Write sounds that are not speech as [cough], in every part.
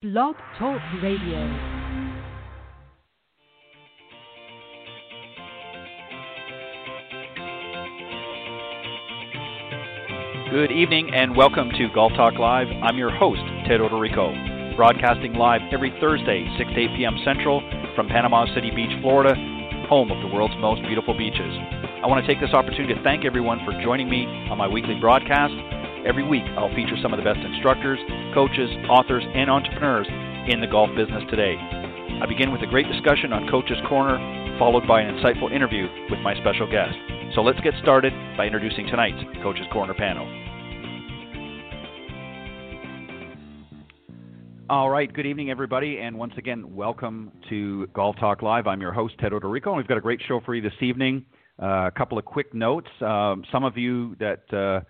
Blog Talk Radio. Good evening and welcome to Golf Talk Live. I'm your host, Ted Odorico, broadcasting live every Thursday, 6 to 8 p.m. Central from Panama City Beach, Florida, home of the world's most beautiful beaches. I want to take this opportunity to thank everyone for joining me on my weekly broadcast. Every week, I'll feature some of the best instructors, coaches, authors, and entrepreneurs in the golf business today. I begin with a great discussion on Coach's Corner, followed by an insightful interview with my special guest. So let's get started by introducing tonight's Coach's Corner panel. All right, good evening, everybody, and once again, welcome to Golf Talk Live. I'm your host, Ted Odorico, and we've got a great show for you this evening. Uh, a couple of quick notes. Um, some of you that uh,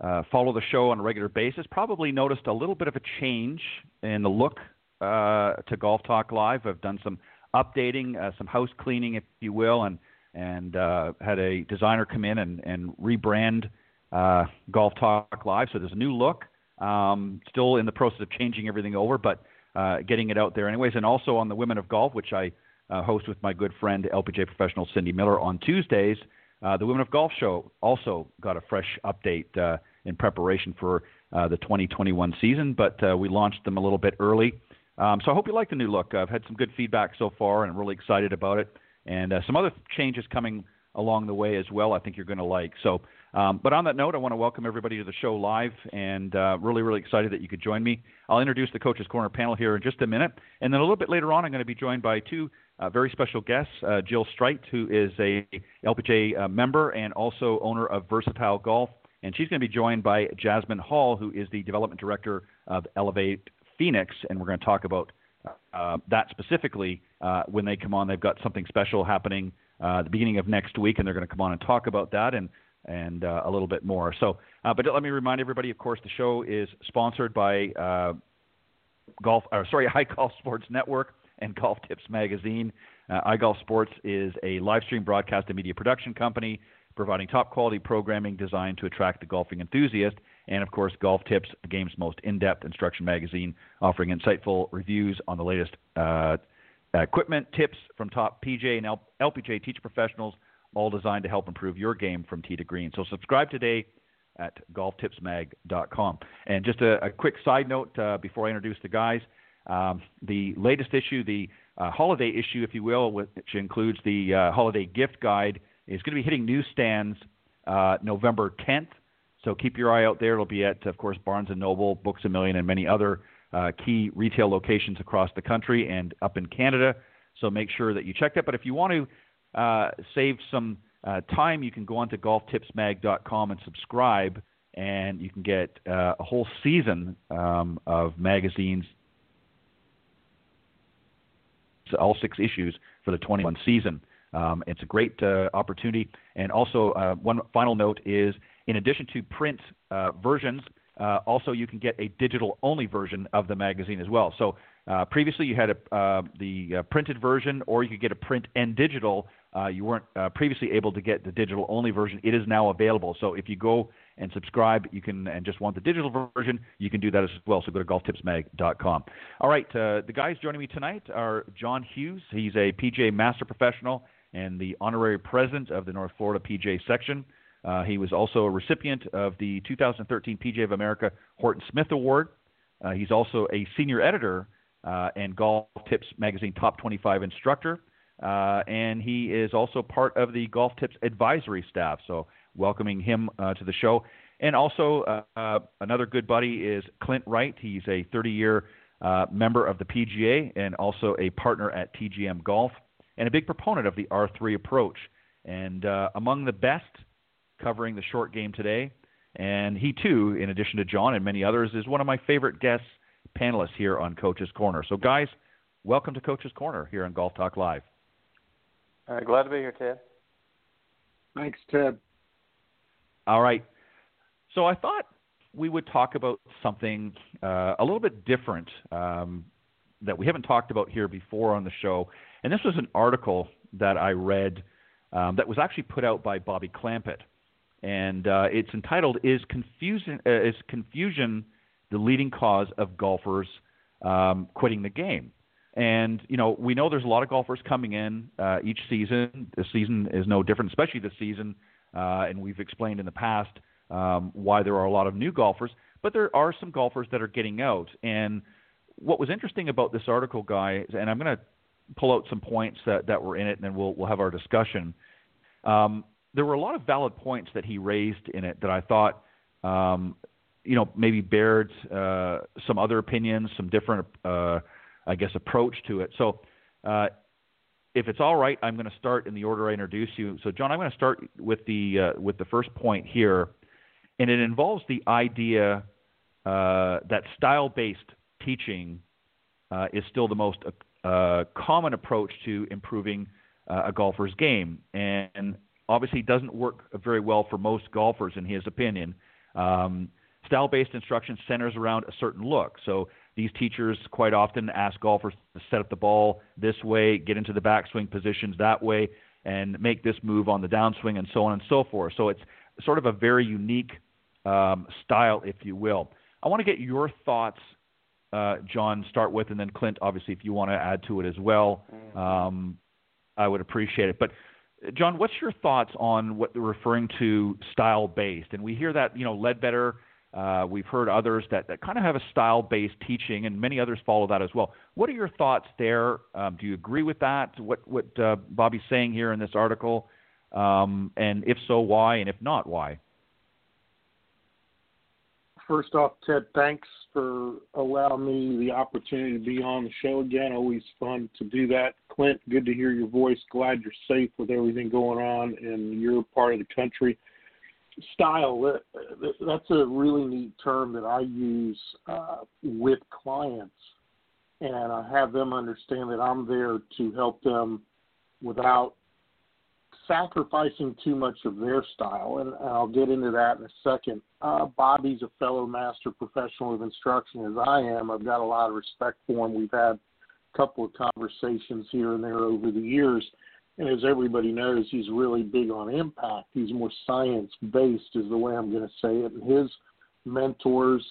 uh, follow the show on a regular basis probably noticed a little bit of a change in the look uh, to Golf Talk Live. I've done some updating, uh, some house cleaning, if you will, and and uh, had a designer come in and, and rebrand uh, Golf Talk Live. So there's a new look. Um, still in the process of changing everything over, but uh, getting it out there anyways. And also on the Women of Golf, which I uh, host with my good friend LPGA professional Cindy Miller on Tuesdays. Uh, the Women of Golf show also got a fresh update uh, in preparation for uh, the 2021 season, but uh, we launched them a little bit early. Um, so I hope you like the new look. I've had some good feedback so far, and I'm really excited about it. And uh, some other changes coming along the way as well. I think you're going to like. So, um, but on that note, I want to welcome everybody to the show live, and uh, really, really excited that you could join me. I'll introduce the Coaches Corner panel here in just a minute, and then a little bit later on, I'm going to be joined by two uh, very special guests: uh, Jill Strite, who is a LPGA uh, member and also owner of Versatile Golf, and she's going to be joined by Jazmine Hall, who is the development director of Elevate Phoenix, and we're going to talk about uh, that specifically uh, when they come on. They've got something special happening uh, the beginning of next week, and they're going to come on and talk about that and and uh, a little bit more. So, uh, but let me remind everybody, of course, the show is sponsored by uh, Golf, or sorry, [laughs] iGolf Sports Network and Golf Tips Magazine. Uh, iGolf Sports is a live stream broadcast and media production company providing top quality programming designed to attract the golfing enthusiast and of course, Golf Tips, the game's most in-depth instruction magazine, offering insightful reviews on the latest uh, equipment, tips from top PJ and L- LPGA teacher professionals, all designed to help improve your game from tee to green. So subscribe today at golftipsmag.com. And just a, a quick side note uh, before I introduce the guys, um, the latest issue, the uh, holiday issue, if you will, which includes the uh, holiday gift guide, is going to be hitting newsstands uh, November 10th. So keep your eye out there. It'll be at, of course, Barnes and Noble, Books a Million, and many other uh, key retail locations across the country and up in Canada. So make sure that you check that. But if you want to uh, save some uh, time, you can go on to golftipsmag.com and subscribe, and you can get uh, a whole season um, of magazines, all six issues for the 21 season. Um, it's a great uh, opportunity. And also, uh, one final note is in addition to print uh, versions, uh, also you can get a digital only version of the magazine as well. So uh, previously you had a, uh, the uh, printed version, or you could get a print and digital. Uh, you weren't previously able to get the digital only version. It is now available. So if you go and subscribe, you can and just want the digital version, you can do that as well. So go to golftipsmag.com. All right, the guys joining me tonight are John Hughes. He's a PGA Master Professional and the honorary president of the North Florida PGA section. Uh, he was also a recipient of the 2013 PGA of America Horton Smith Award. Uh, he's also a senior editor uh, and Golf Tips Magazine Top 25 instructor. Uh, and he is also part of the Golf Tips advisory staff. So, welcoming him uh, to the show. And also, uh, another good buddy is Clint Wright. He's a 30 year member of the PGA and also a partner at TGM Golf and a big proponent of the R3 approach. And among the best covering the short game today. And he, too, in addition to John and many others, is one of my favorite guests, panelists here on Coach's Corner. So, guys, welcome to Coach's Corner here on Golf Talk Live. Uh, glad to be here, Ted. Thanks, Ted. All right. So, I thought we would talk about something uh, a little bit different um, that we haven't talked about here before on the show. And this was an article that I read um, that was actually put out by Bobby Clampett and uh, it's entitled "Is Confusion uh, Is Confusion the Leading Cause of Golfers' um, quitting the game. And you know, we know there's a lot of golfers coming in uh, each season. The season is no different, especially this season. Uh, and we've explained in the past um, why there are a lot of new golfers, but there are some golfers that are getting out. And what was interesting about this article, guys, and I'm going to pull out some points that, that were in it, and then we'll we'll have our discussion. Um, there were a lot of valid points that he raised in it that I thought, um, you know, maybe bared uh, some other opinions, some different, uh, I guess, approach to it. So, uh, if it's all right, I'm going to start in the order I introduce you. So, John, I'm going to start with the uh, with the first point here, and it involves the idea uh, that style-based teaching uh, is still the most common approach to improving a golfer's game, and obviously doesn't work very well for most golfers, in his opinion. Um, style based instruction centers around a certain look. So these teachers quite often ask golfers to set up the ball this way, get into the backswing positions that way, and make this move on the downswing, and so on and so forth. So it's sort of a very unique um, style, if you will. I want to get your thoughts, uh, John, start with, and then Clint, obviously, if you want to add to it as well, mm-hmm. um, I would appreciate it. But John, what's your thoughts on what they're referring to style based? And we hear that, you know, Leadbetter, uh, we've heard others that, that kind of have a style based teaching, and many others follow that as well. What are your thoughts there? Um, do you agree with that? What, what uh, Bobby's saying here in this article? Um, and if so, why? And if not, why? First off, Ted, thanks for allowing me the opportunity to be on the show again. Always fun to do that. Clint, good to hear your voice. Glad you're safe with everything going on in your part of the country. Style, that's a really neat term that I use uh, with clients, and I have them understand that I'm there to help them without sacrificing too much of their style, and, I'll get into that in a second. Uh, Bobby's a fellow master professional of instruction as I am. I've got a lot of respect for him. We've had a couple of conversations here and there over the years. And as everybody knows, he's really big on impact. He's more science based, is the way I'm going to say it. And his mentors,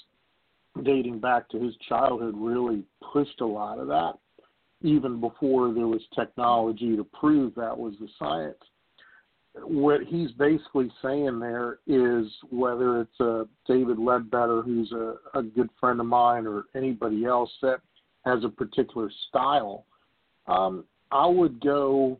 dating back to his childhood, really pushed a lot of that, even before there was technology to prove that was the science what he's basically saying there is whether it's a David Leadbetter, who's a, a good friend of mine, or anybody else that has a particular style, um, I would go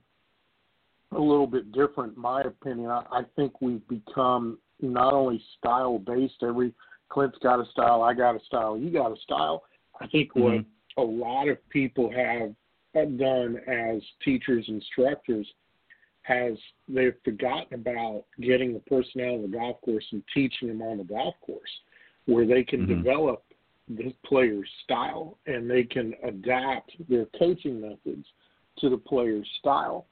a little bit different. My opinion, I, I think we've become not only style based. Every Clint's got a style, I got a style, you got a style. I think mm-hmm. what a lot of people have done as teachers, instructors has they've forgotten about getting the person out of the golf course and teaching them on the golf course, where they can mm-hmm. develop the player's style and they can adapt their coaching methods to the player's style.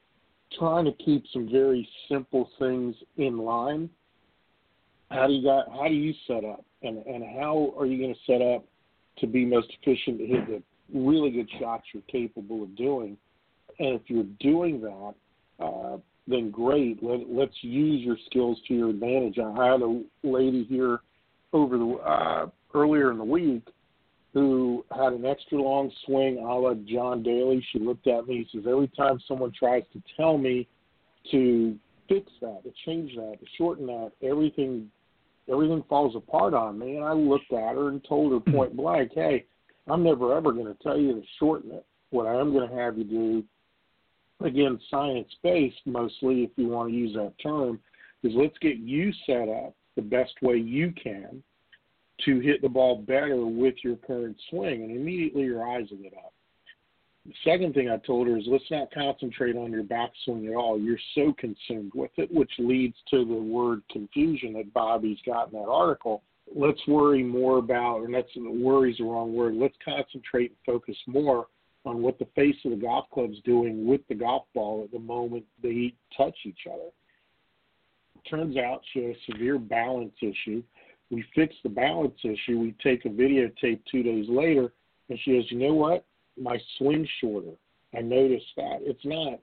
Trying to keep some very simple things in line. How do you got? How do you set up, and and how are you going to set up to be most efficient to hit the really good shots you're capable of doing? And if you're doing that, uh, then great. Let, let's use your skills to your advantage. I had a lady here over the uh, earlier in the week who had an extra long swing a la John Daly. She looked at me. She says, every time someone tries to tell me to fix that, to change that, to shorten that, everything everything falls apart on me. And I looked at her and told her point blank, hey, I'm never ever going to tell you to shorten it. What I am going to have you do again, science based mostly, if you want to use that term, is let's get you set up the best way you can to hit the ball better with your current swing, and immediately your eyes will get up. The second thing I told her is let's not concentrate on your backswing at all. You're so consumed with it, which leads to the word confusion that Bobby's got in that article. Let's worry more about, and that's worry's the wrong word. Let's concentrate and focus more on what the face of the golf club's doing with the golf ball at the moment they touch each other. Turns out she has a severe balance issue. We fix the balance issue. We take a videotape two days later, and she goes, "You know what? My swing's shorter. I noticed that. It's not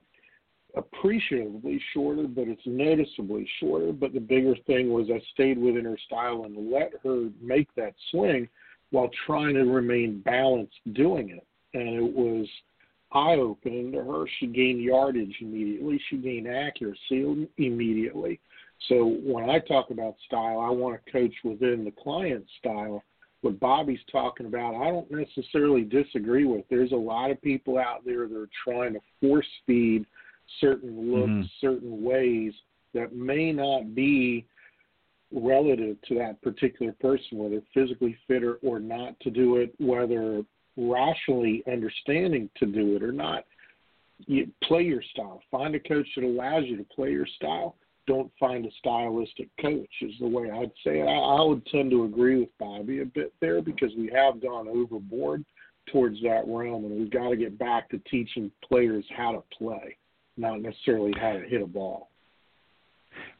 appreciably shorter, but it's noticeably shorter. But the bigger thing was I stayed within her style and let her make that swing while trying to remain balanced doing it. And it was eye opening to her. She gained yardage immediately, she gained accuracy immediately. So when I talk about style, I want to coach within the client's style. What Bobby's talking about, I don't necessarily disagree with. There's a lot of people out there that are trying to force feed certain looks, mm-hmm. certain ways that may not be relative to that particular person, whether physically fit or, or not to do it, whether rationally understanding to do it or not. You play your style. Find a coach that allows you to play your style. Don't find a stylistic coach is the way I'd say it. I, I would tend to agree with Bobby a bit there because we have gone overboard towards that realm, and we've got to get back to teaching players how to play, not necessarily how to hit a ball.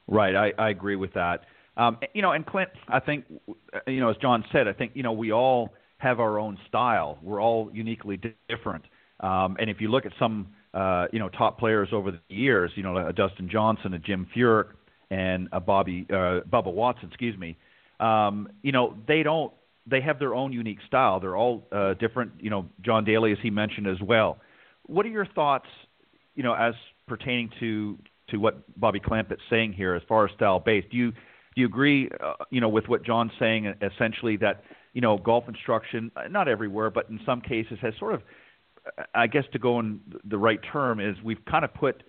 Right, I, I agree with that. Um, you know, and Clint, I think, you know, as John said, I think you know we all have our own style. We're all uniquely different. Um, and if you look at some, uh, you know, top players over the years, you know, a Dustin Johnson, a Jim Furyk, and a Bobby uh, Bubba Watson, excuse me, um, you know, they don't. They have their own unique style. They're all uh, different. You know, John Daly, as he mentioned as well. What are your thoughts, you know, as pertaining to to what Bobby Clampett's saying here as far as style based? Do you do you agree, uh, you know, with what John's saying essentially that you know golf instruction, uh, not everywhere, but in some cases, has sort of, I guess, to go in the right term is we've kind of put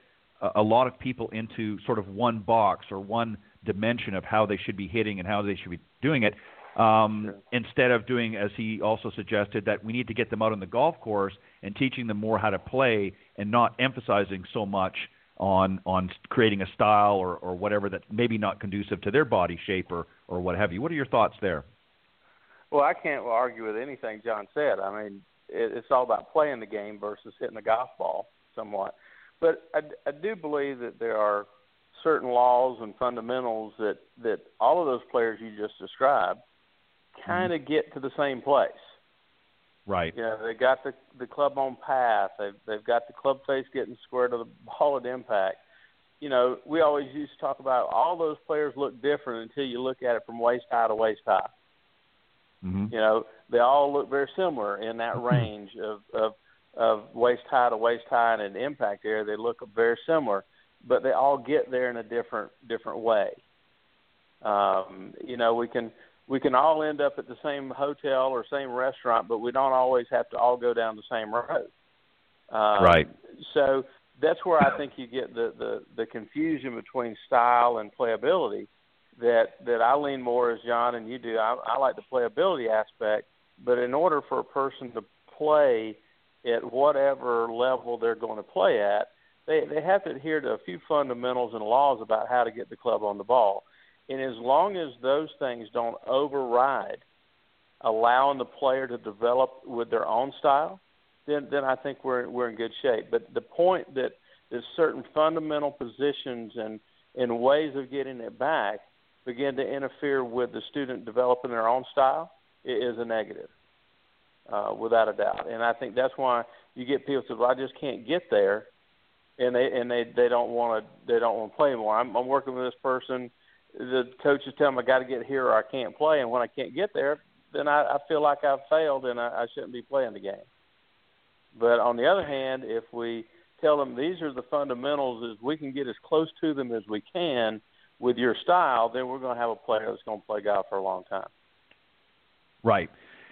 a lot of people into sort of one box or one dimension of how they should be hitting and how they should be doing it. Um, sure. Instead of doing, as he also suggested, that we need to get them out on the golf course and teaching them more how to play and not emphasizing so much on on creating a style or, or whatever that's maybe not conducive to their body shape or, or what have you. What are your thoughts there? Well, I can't argue with anything John said. I mean, it, it's all about playing the game versus hitting the golf ball somewhat. But I, I do believe that there are certain laws and fundamentals that that all of those players you just described kind of mm-hmm. get to the same place. Right. You know, they got the the club on path. They've they've got the club face getting square to the ball at impact. You know, we always used to talk about all those players look different until you look at it from waist high to waist high. Mm-hmm. You know, they all look very similar in that range of of of waist high to waist high and an impact area. They look very similar, but they all get there in a different different way. Um, you know, we can we can all end up at the same hotel or same restaurant, but we don't always have to all go down the same road. Um, right. So that's where I think you get the, the the confusion between style and playability. That that I lean more as John and you do. I, I like the playability aspect, but in order for a person to play at whatever level they're going to play at, they they have to adhere to a few fundamentals and laws about how to get the club on the ball. And as long as those things don't override allowing the player to develop with their own style, then then I think we're we're in good shape. But the point that there's certain fundamental positions and and ways of getting it back begin to interfere with the student developing their own style is a negative, uh, without a doubt. And I think that's why you get people say, "Well, I just can't get there," and they and they they don't want to they don't want to play anymore. I'm, I'm working with this person the coaches tell them I got to get here or I can't play, and when I can't get there, then I, I feel like I've failed and I, I shouldn't be playing the game. But on the other hand, if we tell them these are the fundamentals, is we can get as close to them as we can with your style, then we're going to have a player that's going to play golf for a long time. Right,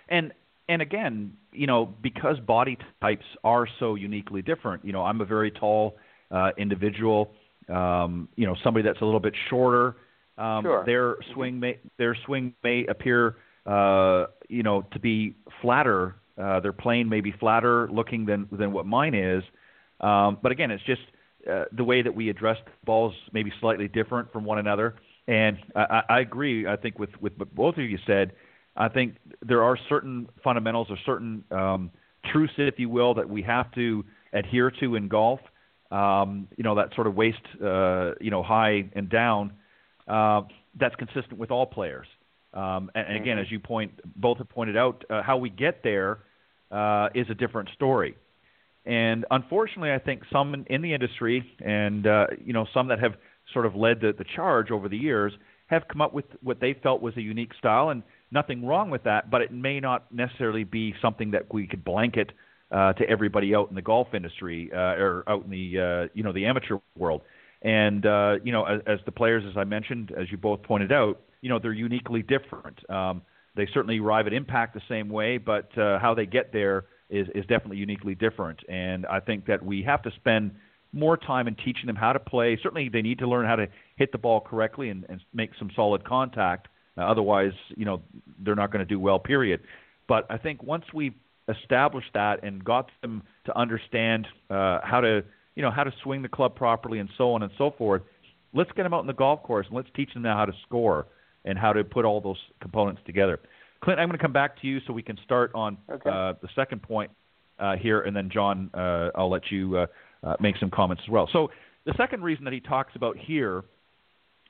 and and again, you know, because body types are so uniquely different. You know, I'm a very tall uh, individual. Um, you know, somebody that's a little bit shorter um, sure. Their swing may their swing may appear, uh, you know, to be flatter. Uh, their plane may be flatter looking than than what mine is. Um, but again, it's just uh, the way that we address balls may be slightly different from one another. And I, I agree. I think with with what both of you said, I think there are certain fundamentals or certain um, truths, if you will, that we have to adhere to in golf. Um, you know, that sort of waist, uh, you know, high and down uh, that's consistent with all players. Um, and, and, again, mm-hmm. as you point, both have pointed out, uh, how we get there uh, is a different story. And unfortunately, I think some in, the industry, and uh, you know, some that have sort of led the, the charge over the years, have come up with what they felt was a unique style, and nothing wrong with that, but it may not necessarily be something that we could blanket uh, to everybody out in the golf industry uh, or out in the uh, you know the amateur world. And uh, you know, as, as the players, as I mentioned, as you both pointed out, you know, they're uniquely different. Um, they certainly arrive at impact the same way, but uh, how they get there is, is definitely uniquely different. And I think that we have to spend more time in teaching them how to play. Certainly, they need to learn how to hit the ball correctly and, and make some solid contact. Uh, otherwise, you know, they're not going to do well. Period. But I think once we've established that and got them to understand uh, how to, you know, how to swing the club properly and so on and so forth, let's get them out in the golf course and let's teach them now how to score and how to put all those components together. Clint, I'm going to come back to you so we can start on okay. uh, the second point uh, here, and then John, uh, I'll let you uh, uh, make some comments as well. So the second reason that he talks about here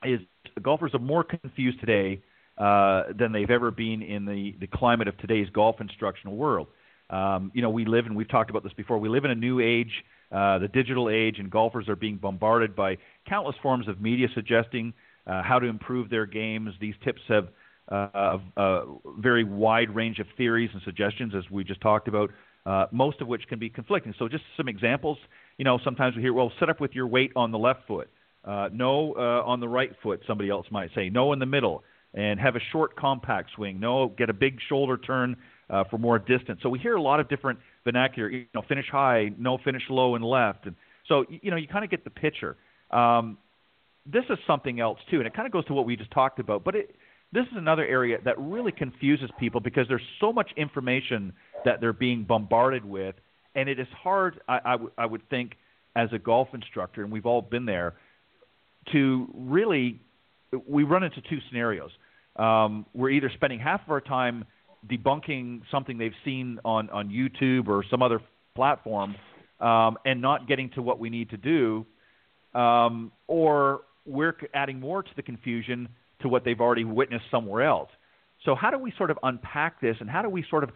is golfers are more confused today uh, than they've ever been in the, the climate of today's golf instructional world. Um, you know, we live, and we've talked about this before, we live in a new age, uh, the digital age, and golfers are being bombarded by countless forms of media suggesting uh, how to improve their games. These tips have uh, a very wide range of theories and suggestions, as we just talked about, uh, most of which can be conflicting. So, just some examples. You know, sometimes we hear, well, set up with your weight on the left foot. Uh, no uh, on the right foot, somebody else might say. No in the middle. And have a short, compact swing. No, get a big shoulder turn uh, for more distance. So we hear a lot of different vernacular. You know, finish high, no finish low and left. And so you know, you kind of get the picture. Um, this is something else too, and it kind of goes to what we just talked about. But it, this is another area that really confuses people because there's so much information that they're being bombarded with, and it is hard. I, I, w- I would think as a golf instructor, and we've all been there, to really we run into two scenarios. Um, we're either spending half of our time debunking something they've seen on on YouTube or some other platform, um, and not getting to what we need to do, um, or we're adding more to the confusion to what they've already witnessed somewhere else. So, how do we sort of unpack this and how do we sort of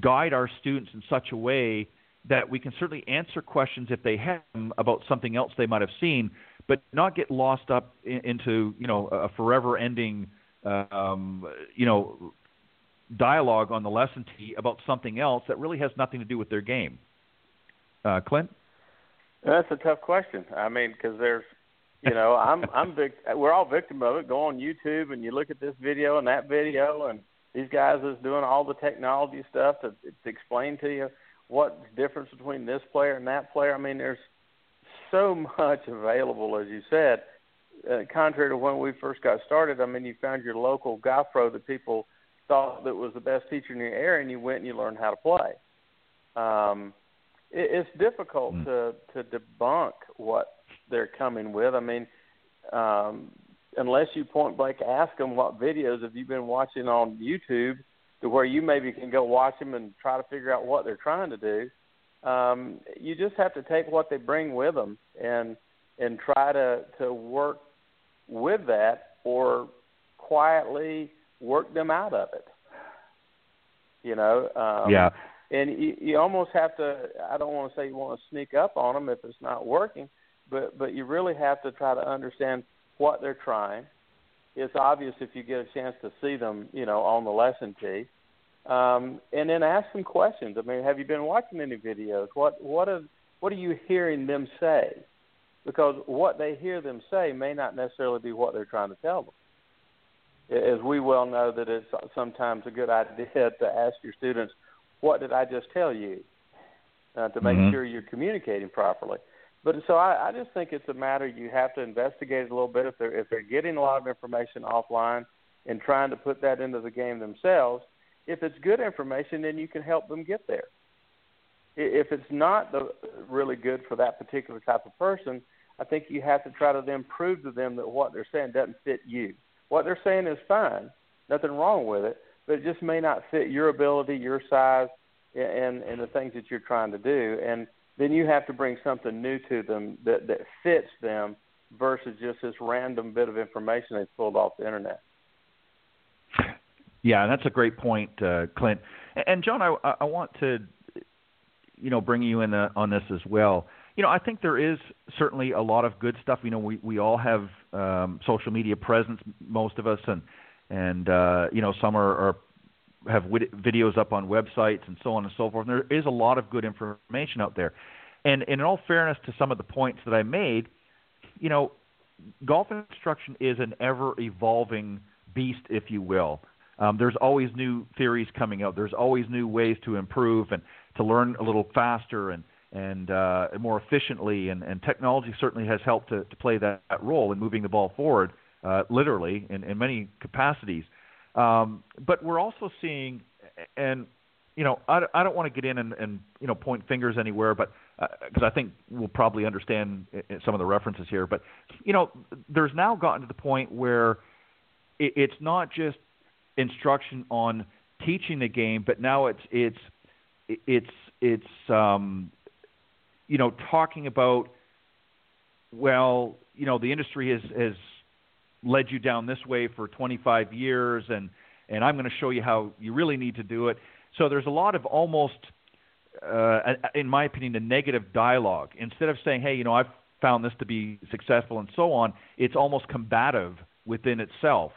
guide our students in such a way that we can certainly answer questions if they have them about something else they might have seen, but not get lost up in, into you know a forever ending um, you know dialogue on the lesson tee about something else that really has nothing to do with their game. Uh, Clint, that's a tough question. I mean, because there's you know, I'm I'm big. We're all victim of it. Go on YouTube and you look at this video and that video, and these guys is doing all the technology stuff to, to explain to you what the difference between this player and that player. I mean, there's so much available, as you said. Uh, contrary to when we first got started, I mean, you found your local golf pro that people thought that was the best teacher in your area, and you went and you learned how to play. Um, it, it's difficult mm. to to debunk what they're coming with. I mean, um, unless you point blank ask them what videos have you been watching on YouTube, to where you maybe can go watch them and try to figure out what they're trying to do. Um, you just have to take what they bring with them and and try to to work with that or quietly work them out of it. You know. Um, yeah. And you, you almost have to. I don't want to say you want to sneak up on them if it's not working, but but you really have to try to understand what they're trying. It's obvious if you get a chance to see them, you know, on the lesson tee, um, and then ask them questions. I mean, have you been watching any videos? What what are what are you hearing them say? Because what they hear them say may not necessarily be what they're trying to tell them. As we well know, that it's sometimes a good [laughs] idea to ask your students, "What did I just tell you?" Uh, to make mm-hmm. sure you're communicating properly. But so I, I just think it's a matter you have to investigate a little bit if they're if they're getting a lot of information offline and trying to put that into the game themselves. If it's good information, then you can help them get there. If it's not the, really good for that particular type of person, I think you have to try to then prove to them that what they're saying doesn't fit you. What they're saying is fine, nothing wrong with it, but it just may not fit your ability, your size, and and the things that you're trying to do. And then you have to bring something new to them that that fits them versus just this random bit of information they pulled off the internet. Yeah, that's a great point, uh, Clint. And John, I, I want to, you know, bring you in uh, on this as well. You know, I think there is certainly a lot of good stuff. You know, we we all have um, social media presence, most of us, and and uh, you know some are, are have videos up on websites and so on and so forth. And there is a lot of good information out there. And, and in all fairness to some of the points that I made, you know, golf instruction is an ever evolving beast, if you will. Um, there's always new theories coming out. There's always new ways to improve and to learn a little faster and and uh, more efficiently. And, and technology certainly has helped to, to play that, that role in moving the ball forward, uh, literally in, in many capacities. Um, but we're also seeing, and you know, I, I don't want to get in and, and you know point fingers anywhere, but because uh, I think we'll probably understand some of the references here. But you know, there's now gotten to the point where it, it's not just instruction on teaching the game, but now it's it's it's it's um, you know talking about well, you know, the industry has has led you down this way for 25 years, and and I'm going to show you how you really need to do it. So there's a lot of almost, uh, in my opinion, a negative dialogue. Instead of saying, hey, you know, I've found this to be successful and so on, it's almost combative within itself.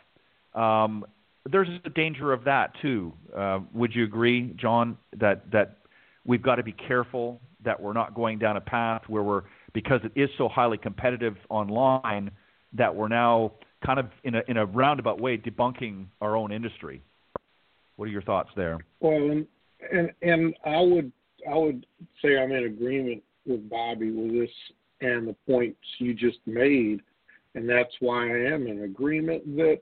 Um, there's a danger of that too. Uh, would you agree, John, that that we've got to be careful that we're not going down a path where we're because it is so highly competitive online that we're now kind of in a in a roundabout way debunking our own industry. What are your thoughts there? Well, and and, and I would I would say I'm in agreement with Bobby with this and the points you just made, and that's why I am in agreement that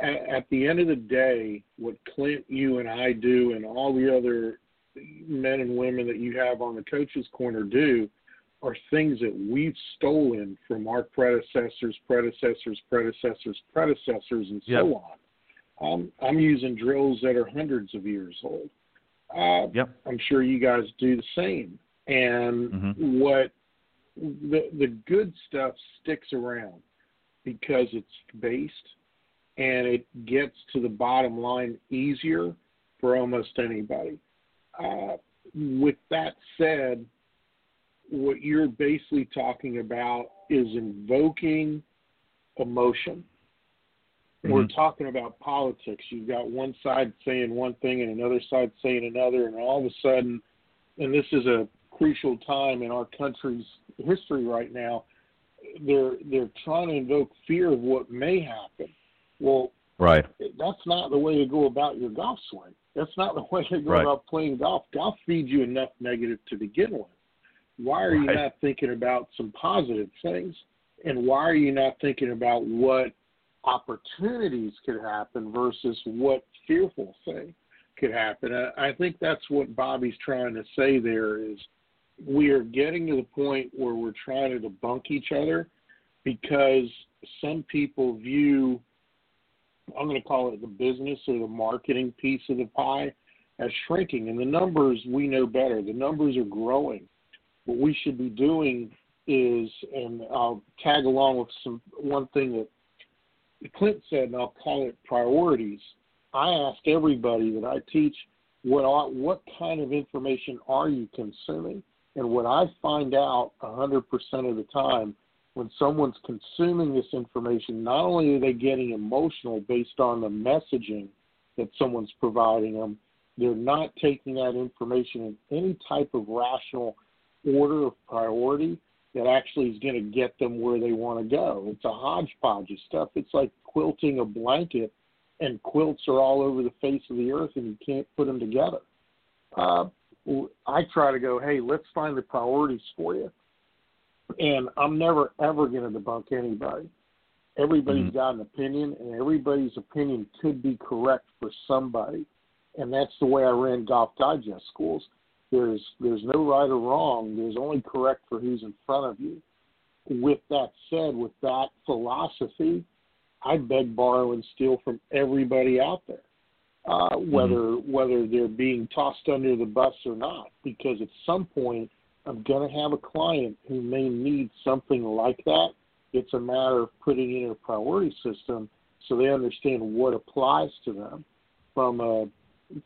at, at the end of the day, what Clint, you, and I do, and all the other men and women that you have on the coaches corner do are things that we've stolen from our predecessors, predecessors, predecessors, predecessors, and yep. so on. Um, I'm using drills that are hundreds of years old. Uh, yep. I'm sure you guys do the same. And mm-hmm. what the the good stuff sticks around because it's based and it gets to the bottom line easier for almost anybody. Uh, with that said, what you're basically talking about is invoking emotion. Mm-hmm. We're talking about politics. You've got one side saying one thing and another side saying another, and all of a sudden, and this is a crucial time in our country's history right now. They're they're trying to invoke fear of what may happen. Well, right. That's not the way to go about your golf swing. That's not the way to go right. about playing golf. Golf feeds you enough negative to begin with. Why are you right. not thinking about some positive things? And why are you not thinking about what opportunities could happen versus what fearful thing could happen? I, I think that's what Bobby's trying to say there is we are getting to the point where we're trying to debunk each other because some people view I'm going to call it the business or the marketing piece of the pie as shrinking and the numbers we know better the numbers are growing what we should be doing is, and I'll tag along with some one thing that Clint said, and I'll call it priorities. I ask everybody that I teach, what what kind of information are you consuming? And what I find out 100% of the time, when someone's consuming this information, not only are they getting emotional based on the messaging that someone's providing them, they're not taking that information in any type of rational order of priority that actually is going to get them where they want to go. It's a hodgepodge of stuff. It's like quilting a blanket, and quilts are all over the face of the earth, and you can't put them together. Uh, I try to go, hey, let's find the priorities for you. And I'm never, ever going to debunk anybody. Everybody's mm-hmm. got an opinion, and everybody's opinion could be correct for somebody. And that's the way I ran Golf Digest schools. There's there's no right or wrong. There's only correct for who's in front of you. With that said, with that philosophy, I beg, borrow, and steal from everybody out there, uh, whether mm-hmm. whether they're being tossed under the bus or not. Because at some point, I'm going to have a client who may need something like that. It's a matter of putting in a priority system so they understand what applies to them from a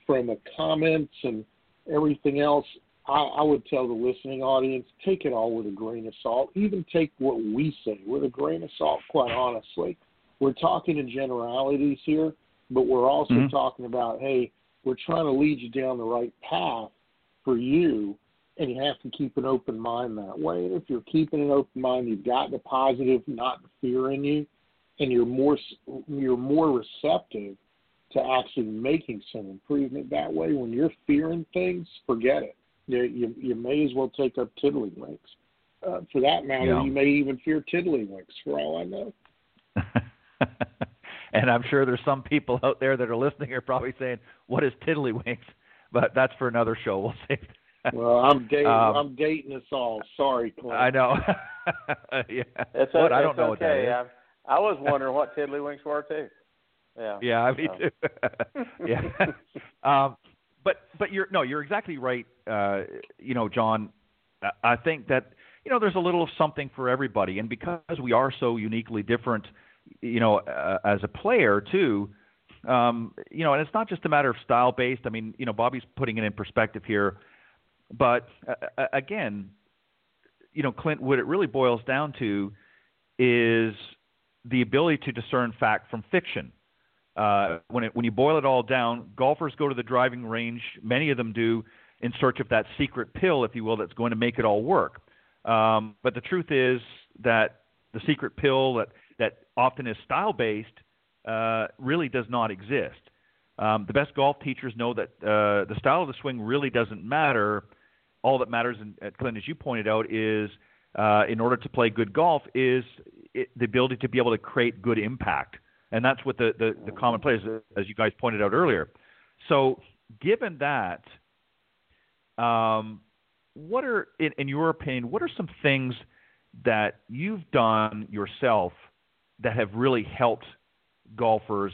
from a comments and everything else, I, I would tell the listening audience take it all with a grain of salt. Even take what we say with a grain of salt, quite honestly. we're talking in generalities here, but we're also Mhm. talking about, hey, we're trying to lead you down the right path for you, and you have to keep an open mind that way. And if you're keeping an open mind, you've got the positive, not the fear in you, and you're more you're more receptive to actually making some improvement that way. When you're fearing things, forget it. You you, you may as well take up tiddlywinks. Uh, for that matter, Yeah. you may even fear tiddlywinks. For all I know. [laughs] and I'm sure there's some people out there that are listening are probably saying, "What is tiddlywinks?" But that's for another show. We'll save. that. Well, I'm [laughs] dating. Um, I'm dating us all. Sorry, Clint. I know. [laughs] yeah. It's, What? o- I don't it's know what that okay. is. I, I was wondering what tiddlywinks were too. Yeah. Yeah, me So. too. yeah. [laughs] [laughs] um, but but you're no, you're exactly right. Uh, you know, John, I- I think that you know there's a little of something for everybody, and because we are so uniquely different, you know, uh, as a player too. Um, you know, and it's not just a matter of style based. I mean, you know, Bobby's putting it in perspective here, but uh, uh, again, you know, Clint, what it really boils down to is the ability to discern fact from fiction. Uh, when it, when you boil it all down, golfers go to the driving range. Many of them do in search of that secret pill, if you will, that's going to make it all work. Um, but the truth is that the secret pill that that often is style based uh, really does not exist. Um, the best golf teachers know that uh, the style of the swing really doesn't matter. All that matters, in, at Clint, as you pointed out, is uh, in order to play good golf, is it, the ability to be able to create good impact, and that's what the the, the common play is, as you guys pointed out earlier. So, given that, um, what are, in, in your opinion, what are some things that you've done yourself that have really helped golfers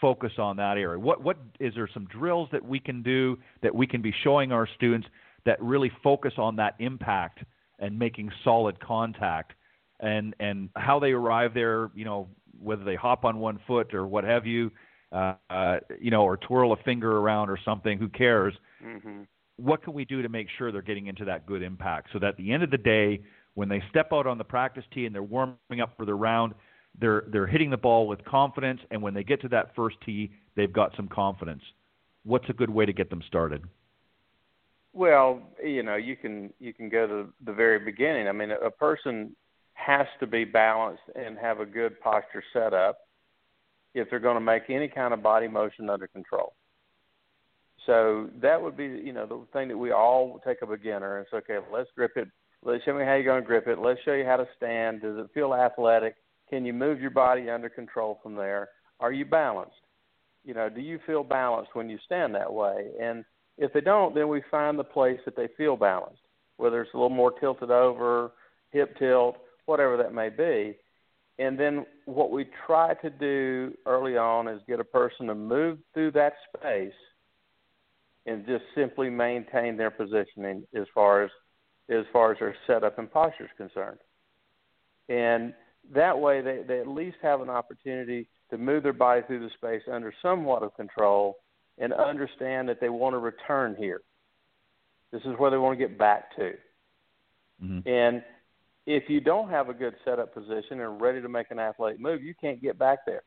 focus on that area? What what is there some drills that we can do that we can be showing our students that really focus on that impact and making solid contact and and how they arrive there, you know, whether they hop on one foot or what have you, uh, uh, you know, or twirl a finger around or something, who cares? hmm what can we do to make sure they're getting into that good impact so that at the end of the day when they step out on the practice tee and they're warming up for the round they're they're hitting the ball with confidence and when they get to that first tee they've got some confidence what's a good way to get them started Well, you know, you can you can go to the very beginning. I mean, a person has to be balanced and have a good posture set up if they're going to make any kind of body motion under control. So that would be, you know, the thing that we all take a beginner and say, okay, let's grip it. Let's show me how you're going to grip it. Let's show you how to stand. Does it feel athletic? Can you move your body under control from there? Are you balanced? You know, do you feel balanced when you stand that way? And if they don't, then we find the place that they feel balanced, whether it's a little more tilted over, hip tilt, whatever that may be. And then what we try to do early on is get a person to move through that space and just simply maintain their positioning as far as as far as their setup and posture is concerned. And that way they, they at least have an opportunity to move their body through the space under somewhat of control and understand that they want to return here. This is where they want to get back to. mm-hmm. And if you don't have a good setup position and ready to make an athletic move, you can't get back there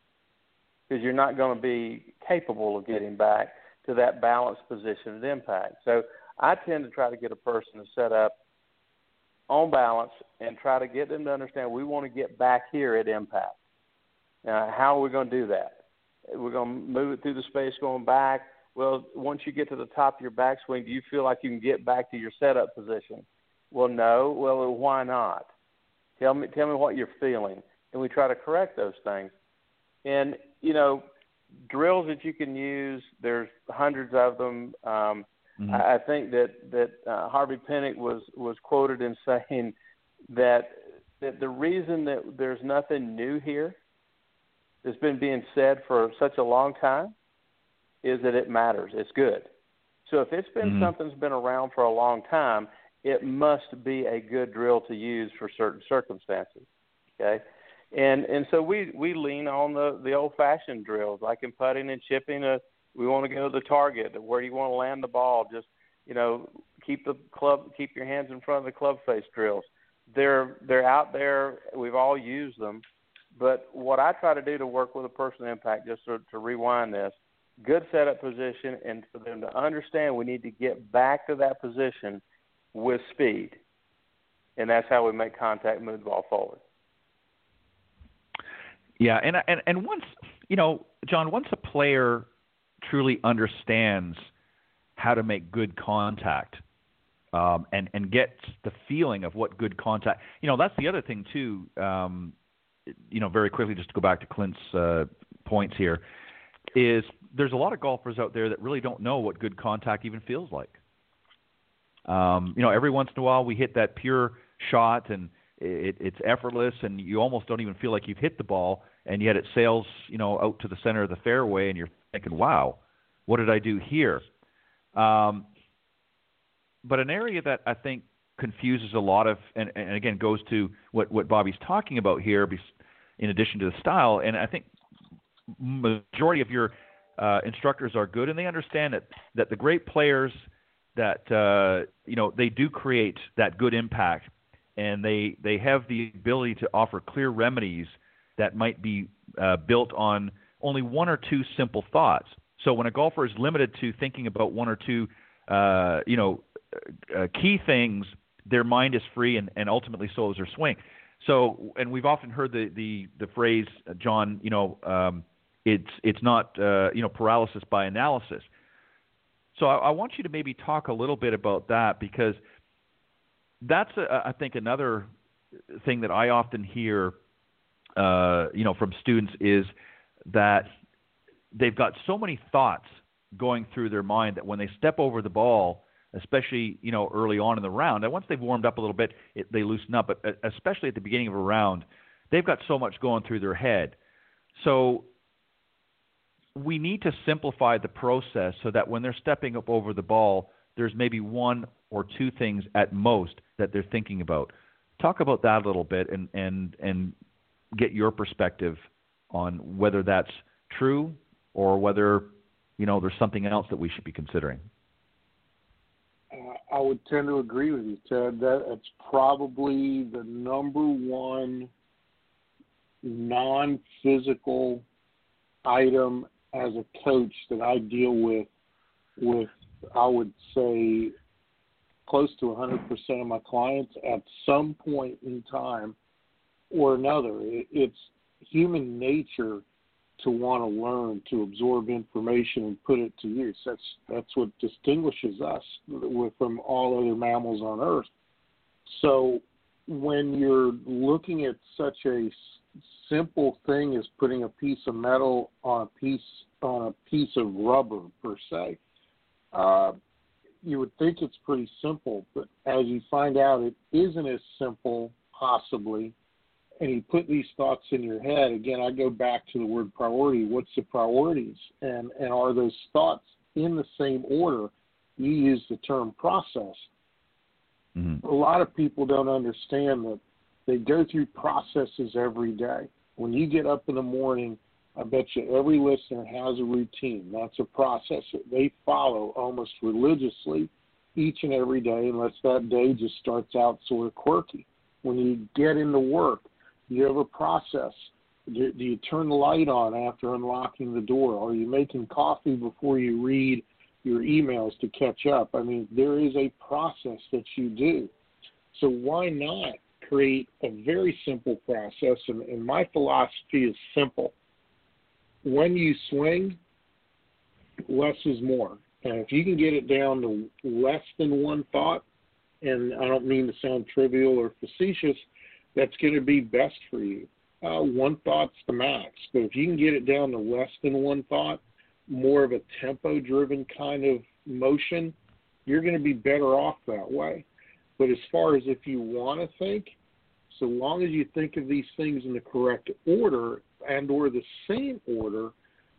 because you're not going to be capable of getting back to that balanced position of impact. So I tend to try to get a person to set up on balance and try to get them to understand we want to get back here at impact. Now, how are we going to do that? We're going to move it through the space going back. Well, once you get to the top of your backswing, do you feel like you can get back to your setup position? Well, no. Well, why not? Tell me, tell me what you're feeling, and we try to correct those things. And you know, drills that you can use. There's hundreds of them. Um, Mm-hmm. I, I think that that uh, Harvey Penick was was quoted in [laughs] saying that that the reason that there's nothing new here that's been being said for such a long time is that it matters. It's good. So if it's been Mhm. something's been around for a long time, it must be a good drill to use for certain circumstances. Okay, and and so we we lean on the the old fashioned drills like in putting and chipping. A we want to go to the target. Where do you want to land the ball? Just you know, keep the club, keep your hands in front of the club face drills. They're they're out there. We've all used them, But what I try to do to work with a personal impact, just to, to rewind this, good setup position, and for them to understand we need to get back to that position with speed, and that's how we make contact, move the ball forward. Yeah, and and and once you know, John, once a player truly understands how to make good contact, um, and and gets the feeling of what good contact, you know, that's the other thing too. Um, you know, very quickly, just to go back to Clint's uh, points here, is there's a lot of golfers out there that really don't know what good contact even feels like. Um, you know, every once in a while we hit that pure shot and it, it's effortless, and you almost don't even feel like you've hit the ball, and yet it sails, you know, out to the center of the fairway, and you're thinking, "Wow, what did I do here?" Um, but an area that I think confuses a lot of, and, and again goes to what what Bobby's talking about here, in addition to the style, and I think majority of your uh, instructors are good, and they understand that that the great players that uh, you know they do create that good impact, and they they have the ability to offer clear remedies that might be uh, built on only one or two simple thoughts. So when a golfer is limited to thinking about one or two, uh, you know, uh, key things, their mind is free, and, and ultimately so is their swing. So, and we've often heard the the the phrase, uh, John, you know, um, it's it's not uh, you know paralysis by analysis. So I, I, want you to maybe talk a little bit about that because that's a, I think another thing that I often hear uh, you know from students is that they've got so many thoughts going through their mind that when they step over the ball, especially you know early on in the round, and once they've warmed up a little bit, it, they loosen up. But uh, especially at the beginning of a round, they've got so much going through their head. So we need to simplify the process so that when they're stepping up over the ball, there's maybe one or two things at most that they're thinking about. Talk about that a little bit and, and, and get your perspective on whether that's true or whether you know there's something else that we should be considering. Uh, I would tend to agree with you, Ted. That it's probably the number one non-physical item as a coach that I deal with with I would say close to 100% of my clients at some point in time or another. It's human nature to want to learn, to absorb information and put it to use. That's that's what distinguishes us from all other mammals on Earth. So when you're looking at such a simple thing as putting a piece of metal on a piece on a piece of rubber per se. Uh, you would think it's pretty simple, but as you find out, it isn't as simple, possibly. And you put these thoughts in your head. Again, I go back to the word priority. What's the priorities? And and are those thoughts in the same order? You use the term process. Mm-hmm. A lot of people don't understand that they go through processes every day. When you get up in the morning, I bet you every listener has a routine. That's a process that they follow almost religiously each and every day, unless that day just starts out sort of quirky. When you get into work, you have a process. Do, do you turn the light on after unlocking the door? Are you making coffee before you read your emails to catch up? I mean, there is a process that you do. So why not create a very simple process, and, and my philosophy is simple. When you swing, less is more. And if you can get it down to less than one thought, and I don't mean to sound trivial or facetious, that's going to be best for you. Uh, one thought's the max, but if you can get it down to less than one thought, more of a tempo driven kind of motion, you're going to be better off that way. But as far as if you want to think, so long as you think of these things in the correct order and or the same order,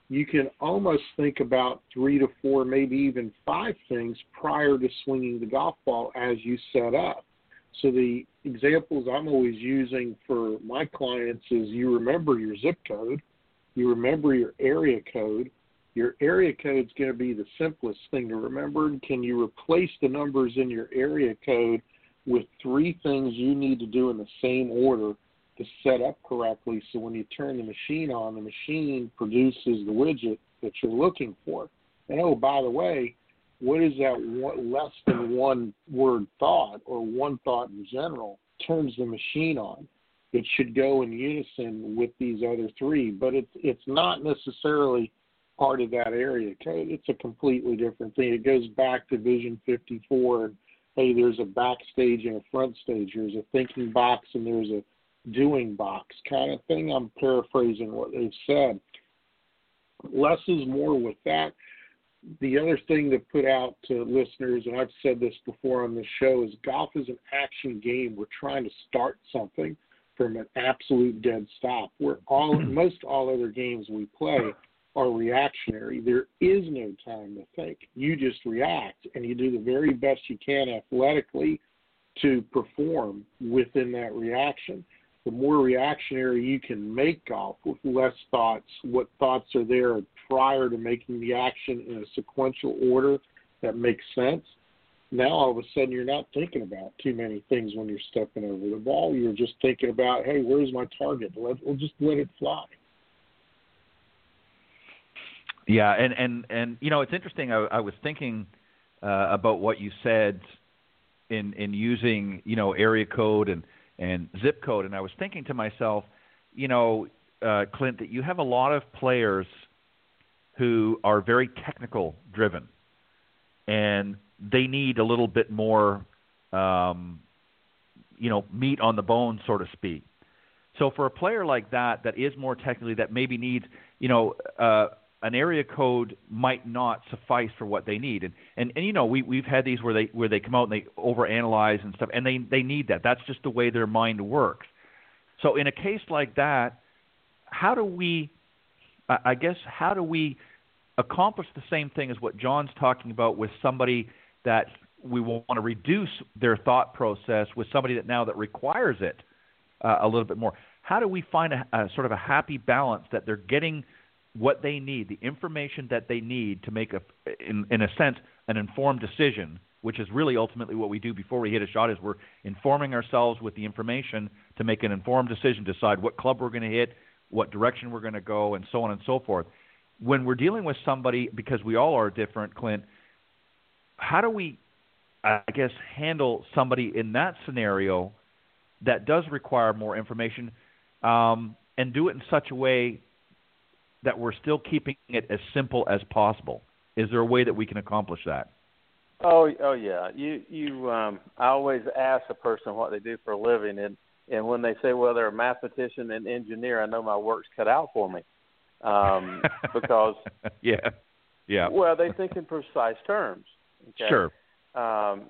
you can almost think about three to four, maybe even five things prior to swinging the golf ball as you set up. So the examples I'm always using for my clients is you remember your zip code, you remember your area code. Your area code is going to be the simplest thing to remember. Can you replace the numbers in your area code with three things you need to do in the same order to set up correctly so when you turn the machine on, the machine produces the widget that you're looking for. And oh, by the way, what is that one, less than one word thought or one thought in general turns the machine on? It should go in unison with these other three, but it's it's not necessarily part of that area code. It's a completely different thing. It goes back to Vision 54 and hey, there's a backstage and a front stage. There's a thinking box and there's a doing box kind of thing. I'm paraphrasing what they've said. Less is more with that. The other thing to put out to listeners, and I've said this before on the show, is golf is an action game. We're trying to start something from an absolute dead stop. Where all [clears throat] most all other games we play are reactionary. There is no time to think. You just react and you do the very best you can athletically to perform within that reaction. The more reactionary you can make golf with less thoughts, what thoughts are there prior to making the action in a sequential order that makes sense. Now all of a sudden you're not thinking about too many things when you're stepping over the ball. You're just thinking about, hey, where's my target? Let, we'll just let it fly. Yeah, and and and you know it's interesting. I, I was thinking uh, about what you said in in using you know area code and and zip code, and I was thinking to myself, you know, uh, Clint, that you have a lot of players who are very technical driven, and they need a little bit more, um, you know, meat on the bone, so to speak. So for a player like that, that is more technically, that maybe needs, you know, uh, an area code might not suffice for what they need. And and, and you know, we we've had these where they where they come out and they overanalyze and stuff and they they need that. That's just the way their mind works. So in a case like that, how do we I guess how do we accomplish the same thing as what John's talking about with somebody that we want to reduce their thought process with somebody that now that requires it uh, a little bit more. How do we find a, a sort of a happy balance that they're getting – what they need, the information that they need to make a, in, in a sense, an informed decision, which is really ultimately what we do before we hit a shot. Is we're informing ourselves with the information to make an informed decision, decide what club we're going to hit, what direction we're going to go, and so on and so forth. When we're dealing with somebody, because we all are different, Clint, how do we, I guess, handle somebody in that scenario that does require more information um, and do it in such a way that we're still keeping it as simple as possible? Is there a way that we can accomplish that? Oh, oh yeah. You, you. Um, I always ask a person what they do for a living, and and when they say, well, they're a mathematician and engineer, I know my work's cut out for me, um, [laughs] because yeah, yeah. Well, they think in precise terms. Okay? Sure. Um,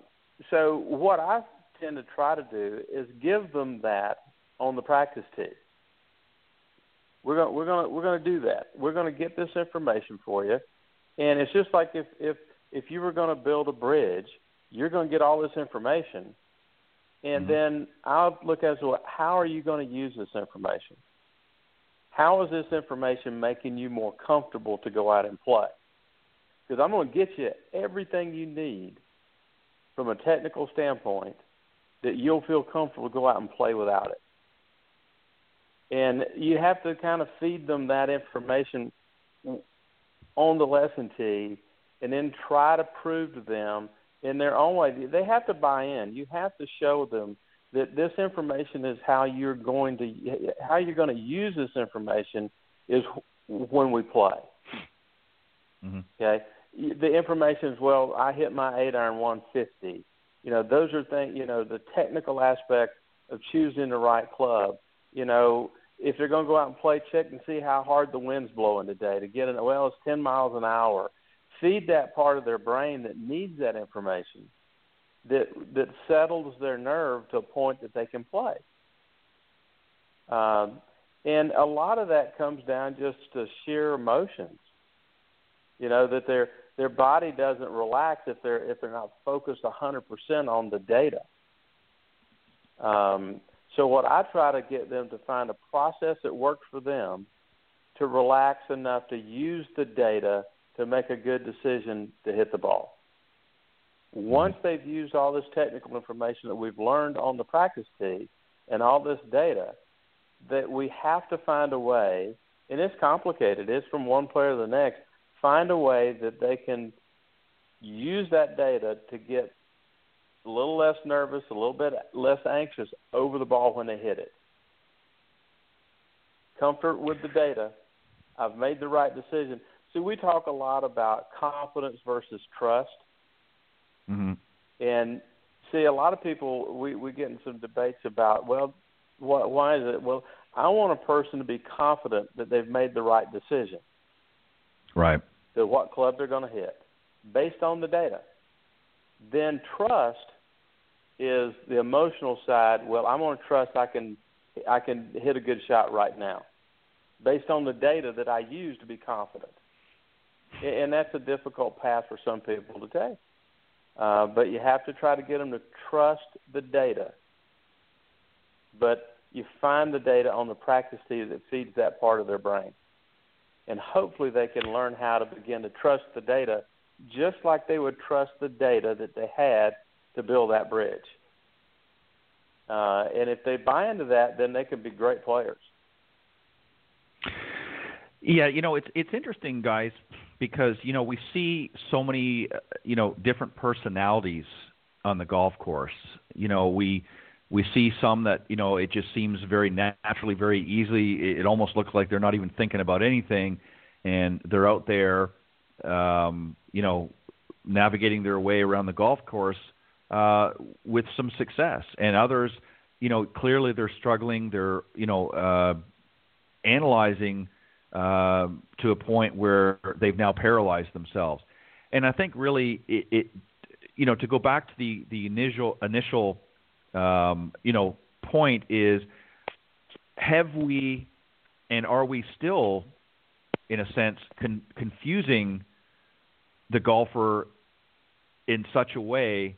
so what I tend to try to do is give them that on the practice tee. We're going we're going we're going to do that. We're going to get this information for you, and it's just like if if if you were going to build a bridge, you're going to get all this information, and mm-hmm. then I'll look as well. How are you going to use this information? How is this information making you more comfortable to go out and play? Because I'm going to get you everything you need from a technical standpoint that you'll feel comfortable to go out and play without it and you have to kind of feed them that information on the lesson tee and then try to prove to them in their own way. They have to buy in. You have to show them that this information is how you're going to how you're going to use this information is when we play. Mm-hmm. okay? The information is well i hit my 8 iron 150 you know those are things you know the technical aspect of choosing the right club. You know if they're going to go out and play, check and see how hard the wind's blowing today to get it. Well, it's 10 miles an hour. Feed that part of their brain that needs that information, that that settles their nerve to a point that they can play. Um, and a lot of that comes down just to sheer emotions. You know that their their body doesn't relax if they're if they're not focused 100% on the data. Um, so what I try to get them to find a process that works for them to relax enough to use the data to make a good decision to hit the ball. Once mm-hmm. they've used all this technical information that we've learned on the practice tee and all this data, that we have to find a way, and it's complicated. It's from one player to the next. Find a way that they can use that data to get a little less nervous, a little bit less anxious over the ball when they hit it. Comfort with the data. I've made the right decision. See, we talk a lot about confidence versus trust. Mm-hmm. And see, a lot of people we we get in some debates about well, what, why is it? Well, I want a person to be confident that they've made the right decision. Right. That what club they're going to hit, based on the data. Then trust is the emotional side. Well, I'm going to trust I can I can hit a good shot right now, based on the data that I use to be confident. And that's a difficult path for some people to take. Uh, but you have to try to get them to trust the data. But you find the data on the practice tee that feeds that part of their brain. And hopefully they can learn how to begin to trust the data just like they would trust the data that they had to build that bridge. Uh, and if they buy into that, then they can be great players. Yeah, you know, it's it's interesting, guys, because you know we see so many uh, you know different personalities on the golf course. You know, we we see some that you know it just seems very naturally, very easily. It almost looks like they're not even thinking about anything, and they're out there, um, you know, navigating their way around the golf course uh, with some success. And others, you know, clearly they're struggling. They're you know uh, analyzing uh, to a point where they've now paralyzed themselves. And I think really it, it you know, to go back to the the initial initial um, you know point is have we and are we still in a sense con- confusing the golfer in such a way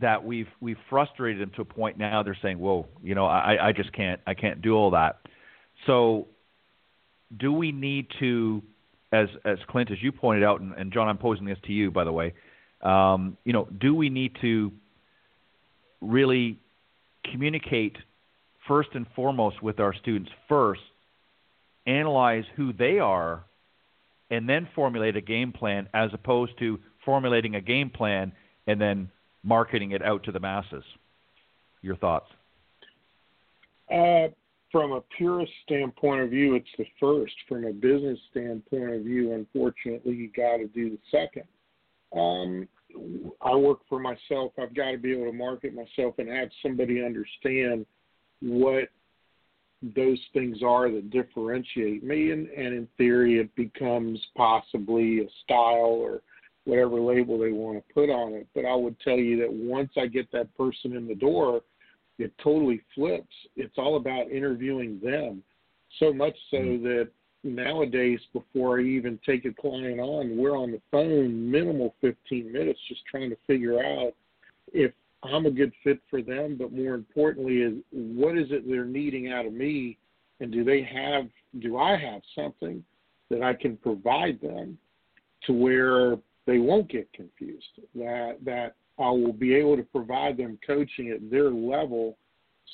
that we've we've frustrated them to a point now they're saying whoa you know I, I just can't I can't do all that. So do we need to, as as Clint, as you pointed out, and, and John, I'm posing this to you, by the way, um, you know, do we need to really communicate first and foremost with our students first, analyze who they are, and then formulate a game plan, as opposed to formulating a game plan and then marketing it out to the masses. Your thoughts? Uh, from a purist standpoint of view, it's the first. From a business standpoint of view, unfortunately, you got to do the second. Um, I work for myself. I've got to be able to market myself and have somebody understand what those things are that differentiate me. And, and in theory, it becomes possibly a style or whatever label they want to put on it. But I would tell you that once I get that person in the door, it totally flips. It's all about interviewing them. So much so mm-hmm. that nowadays, before I even take a client on, we're on the phone minimal 15 minutes just trying to figure out if I'm a good fit for them, but more importantly, is what is it they're needing out of me, and do they have, do I have something that I can provide them to where they won't get confused, that that I will be able to provide them coaching at their level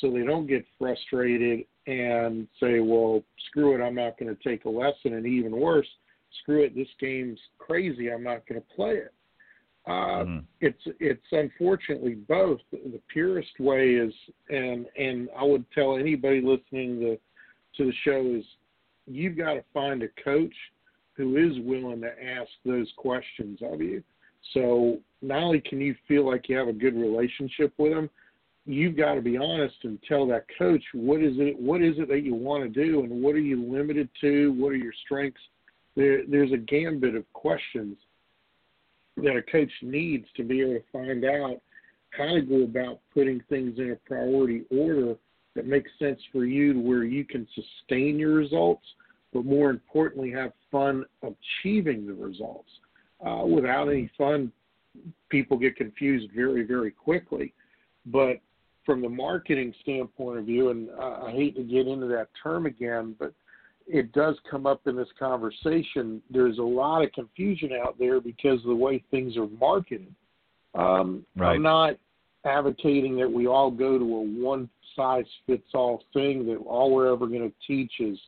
so they don't get frustrated and say, well, screw it, I'm not going to take a lesson. And even worse, screw it, this game's crazy, I'm not going to play it. Uh, mm-hmm. It's it's unfortunately both. The purest way is, and and I would tell anybody listening to to the show is, you've got to find a coach who is willing to ask those questions of you. So not only can you feel like you have a good relationship with them, you've got to be honest and tell that coach what is it what is it that you want to do and what are you limited to, what are your strengths. There, there's a gambit of questions that a coach needs to be able to find out how to go about putting things in a priority order that makes sense for you to where you can sustain your results, but more importantly, have fun achieving the results. Uh, without any fun, people get confused very, very quickly. But from the marketing standpoint of view, and I hate to get into that term again, but it does come up in this conversation. There's a lot of confusion out there because of the way things are marketed. Um, right. I'm not advocating that we all go to a one size fits all thing that all we're ever going to teach is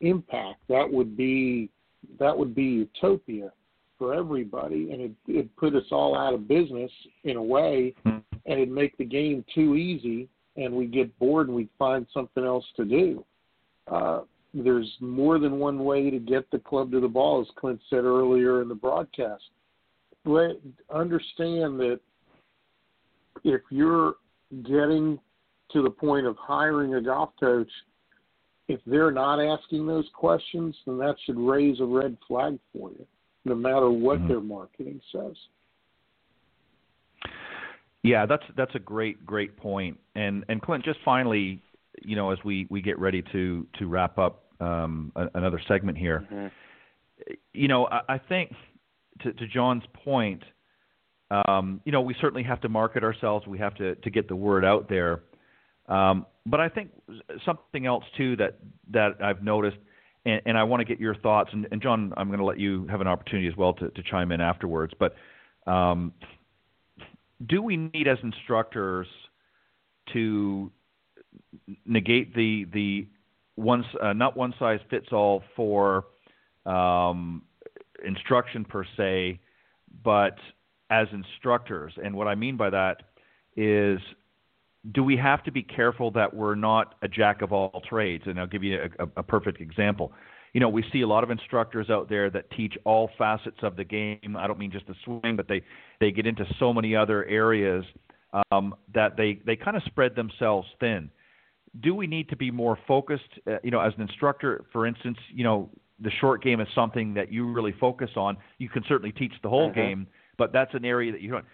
impact. That would be that would be utopia for everybody, and it it put us all out of business in a way, and it'd make the game too easy, and we get bored and we'd find something else to do. Uh, there's more than one way to get the club to the ball, as Clint said earlier in the broadcast. But understand that if you're getting to the point of hiring a golf coach, if they're not asking those questions, then that should raise a red flag for you, no matter what mm-hmm. their marketing says. Yeah, that's that's a great great point. And and Clint, just finally, you know, as we we get ready to to wrap up um, a, another segment here, mm-hmm. you know, I, I think to, to John's point, um, you know, we certainly have to market ourselves. We have to to get the word out there. Um, but I think something else too that that I've noticed, and, and I want to get your thoughts. And, and John, I'm going to let you have an opportunity as well to, to chime in afterwards. But um, do we need as instructors to negate the the one uh, not one size fits all for um, instruction per se, but as instructors? And what I mean by that is do we have to be careful that we're not a jack of all trades? And I'll give you a, a, a, perfect example. You know, we see a lot of instructors out there that teach all facets of the game. I don't mean just the swing, but they they get into so many other areas um, that they they kind of spread themselves thin. Do we need to be more focused? Uh, you know, as an instructor, for instance, you know, the short game is something that you really focus on. You can certainly teach the whole mm-hmm. game, but that's an area that you don't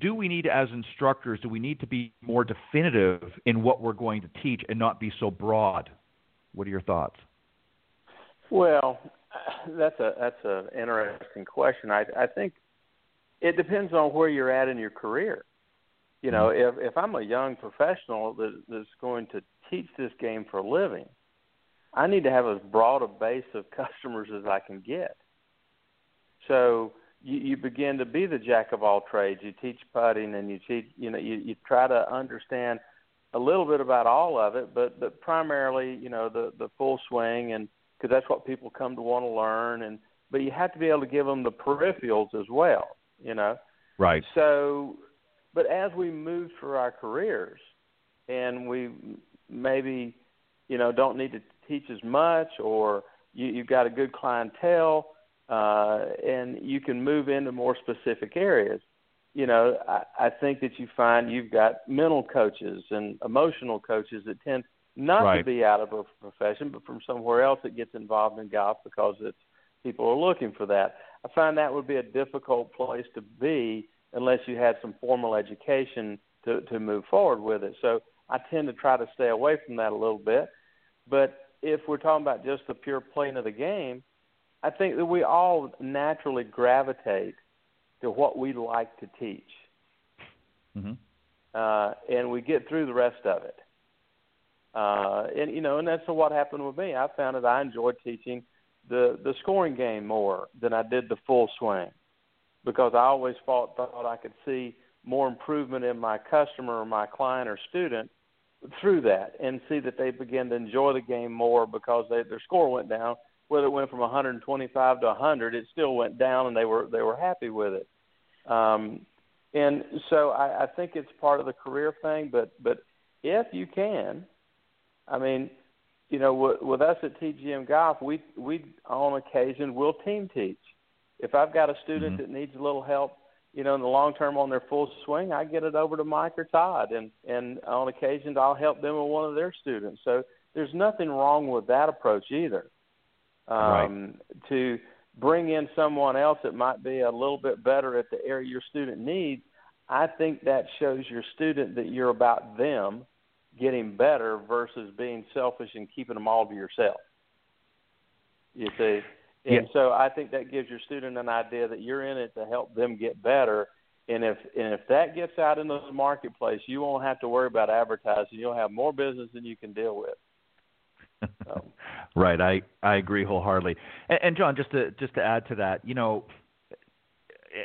do we need as instructors do we need to be more definitive in what we're going to teach and not be so broad what are your thoughts well that's a that's an interesting question i i think it depends on where you're at in your career you know mm-hmm. if if i'm a young professional that that's going to teach this game for a living i need to have as broad a base of [laughs] customers as i can get so you, you begin to be the jack of all trades. You teach putting, and you teach. You know, you, you try to understand a little bit about all of it, but but primarily, you know, the the full swing, and because that's what people come to want to learn. And but you have to be able to give them the peripherals as well. You know. Right. So, but as we move through our careers, and we maybe, you know, don't need to teach as much, or you, you've got a good clientele uh, and you can move into more specific areas. You know, I, I think that you find you've got mental coaches and emotional coaches that tend not right. to be out of a profession, but from somewhere else that gets involved in golf because it's people are looking for that. I find that would be a difficult place to be unless you had some formal education to to move forward with it. So I tend to try to stay away from that a little bit. But if we're talking about just the pure playing of the game, I think that we all naturally gravitate to what we like to teach, mm-hmm. uh, and we get through the rest of it. Uh, and you know, and that's what happened with me. I found that I enjoyed teaching the the scoring game more than I did the full swing, because I always thought thought I could see more improvement in my customer or my client or student through that, and see that they begin to enjoy the game more because they, their score went down whether it went from 125 to 100, it still went down, and they were they were happy with it. Um, and so I, I think it's part of the career thing. But but if you can, I mean, you know, with, with us at TGM Golf, we we on occasion will team teach. If I've got a student mm-hmm. that needs a little help, you know, in the long term on their full swing, I get it over to Mike or Todd, and and on occasions I'll help them with one of their students. So there's nothing wrong with that approach either um, right. to bring in someone else that might be a little bit better at the area your student needs, I think that shows your student that you're about them getting better versus being selfish and keeping them all to yourself. You see? And yeah. so I think that gives your student an idea that you're in it to help them get better. And if and if that gets out into the marketplace, you won't have to worry about advertising. You'll have more business than you can deal with. [laughs] So. right, I I agree wholeheartedly. And, and John, just to just to add to that, you know,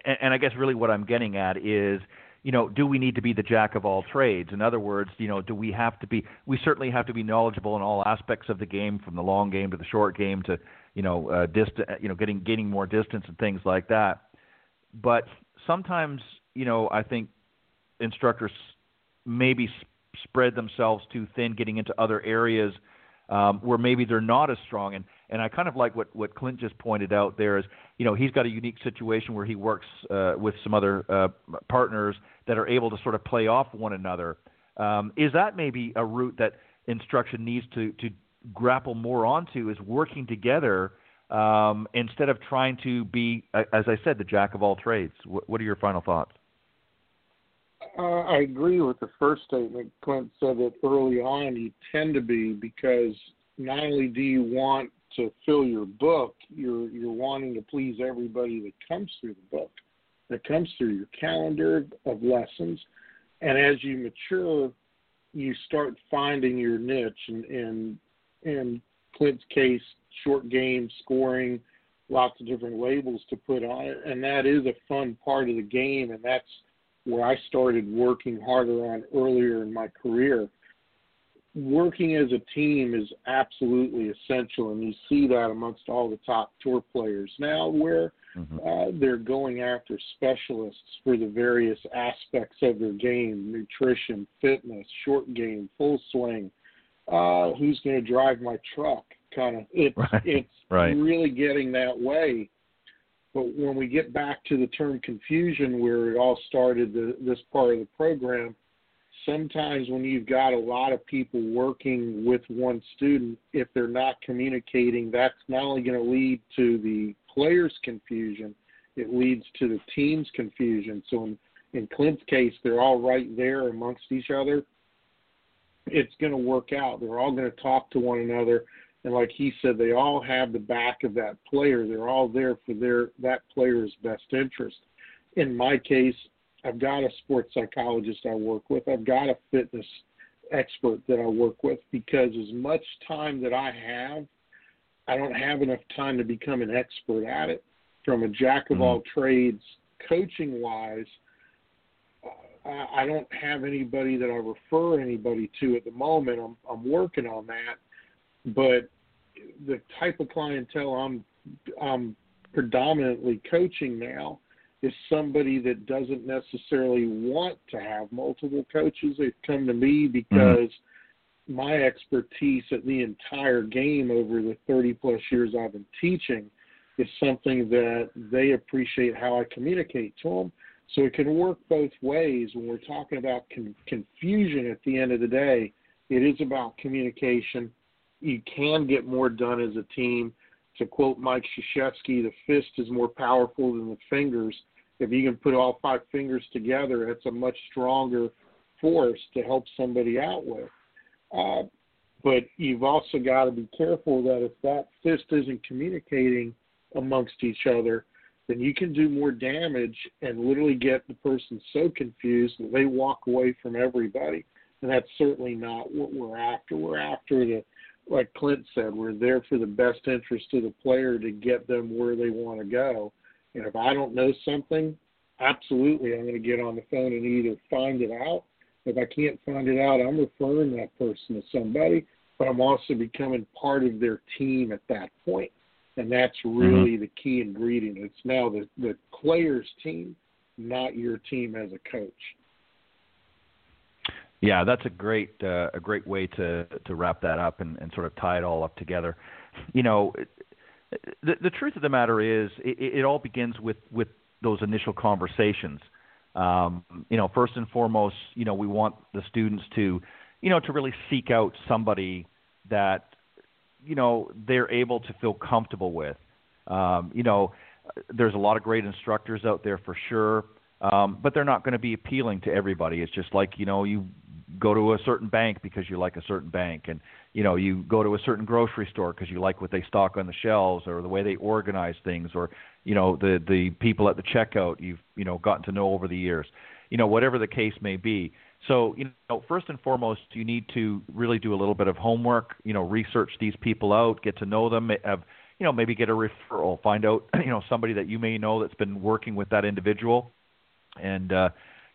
and, and I guess really what I'm getting at is, you know, do we need to be the jack of all trades? In other words, you know, do we have to be? We certainly have to be knowledgeable in all aspects of the game, from the long game to the short game to, you know, uh, dist- you know, getting gaining more distance and things like that. But sometimes, you know, I think instructors maybe sp- spread themselves too thin, getting into other areas um, where maybe they're not as strong. And and I kind of like what what Clint just pointed out there is, you know, he's got a unique situation where he works uh, with some other uh, partners that are able to sort of play off one another. Um, is that maybe a route that instruction needs to to grapple more onto? Is working together um, instead of trying to be, as I said, the jack of all trades. What, what are your final thoughts? Uh, I agree with the first statement. Clint said that early on you tend to be because not only do you want to fill your book, you're you're wanting to please everybody that comes through the book, that comes through your calendar of lessons, and as you mature, you start finding your niche. And in in Clint's case, short game scoring, lots of different labels to put on it, and that is a fun part of the game, and that's where I started working harder on earlier in my career. Working as a team is absolutely essential, and you see that amongst all the top tour players now, where mm-hmm. uh, they're going after specialists for the various aspects of their game nutrition, fitness, short game, full swing. Uh, who's going to drive my truck? Kind of, [laughs] it's right. it's right. really getting that way but when we get back to the term confusion, where it all started, the, this part of the program, sometimes when you've got a lot of people working with one student, if they're not communicating, that's not only going to lead to the players' confusion, it leads to the team's confusion. So in, in Clint's case, they're all right there amongst each other. It's going to work out. They're all going to talk to one another and like he said, they all have the back of that player. They're all there for their that player's best interest. In my case, I've got a sports psychologist I work with. I've got a fitness expert that I work with because as much time that I have, I don't have enough time to become an expert at it. From a jack of mm-hmm. all trades, coaching wise, I don't have anybody that I refer anybody to at the moment. I'm I'm working on that but the type of clientele I'm I'm predominantly coaching now is somebody that doesn't necessarily want to have multiple coaches. They've come to me mm-hmm. because mm-hmm. my expertise at the entire game over the 30 plus years I've been teaching is something that they appreciate how I communicate to them. So it can work both ways when we're talking about con- confusion at the end of the day. It is about communication you can get more done as a team. To quote Mike Krzyzewski, the fist is more powerful than the fingers. If you can put all five fingers together, it's a much stronger force to help somebody out with. Uh, but you've also got to be careful that if that fist isn't communicating amongst each other, then you can do more damage and literally get the person so confused that they walk away from everybody. And that's certainly not what we're after. We're after the like Clint said, we're there for the best interest of the player to get them where they want to go. And if I don't know something, absolutely, I'm going to get on the phone and either find it out. If I can't find it out, I'm referring that person to somebody, but I'm also becoming part of their team at that point. And that's mm-hmm. really mm-hmm. the key ingredient. It's now the, the player's team, not your team as a coach. Yeah, that's a great uh, a great way to to wrap that up and, and sort of tie it all up together. You know, the the truth of the matter is, it, it all begins with with those initial conversations. Um, you know, first and foremost, you know, we want the students to, you know, to really seek out somebody that, you know, they're able to feel comfortable with. Um, you know, there's a lot of great instructors out there for sure. Um, but they're not going to be appealing to everybody. It's just like you know you go to a certain bank because you like a certain bank. And you know you go to a certain grocery store because you like what they stock on the shelves or the way they organize things or you know the the people at the checkout you've you know gotten to know over the years you know whatever the case may be. So you know first and foremost you need to really do a little bit of homework you know research these people out get to know them have you know maybe get a referral find out [clears throat] you know somebody that you may know that's been working with that individual. And uh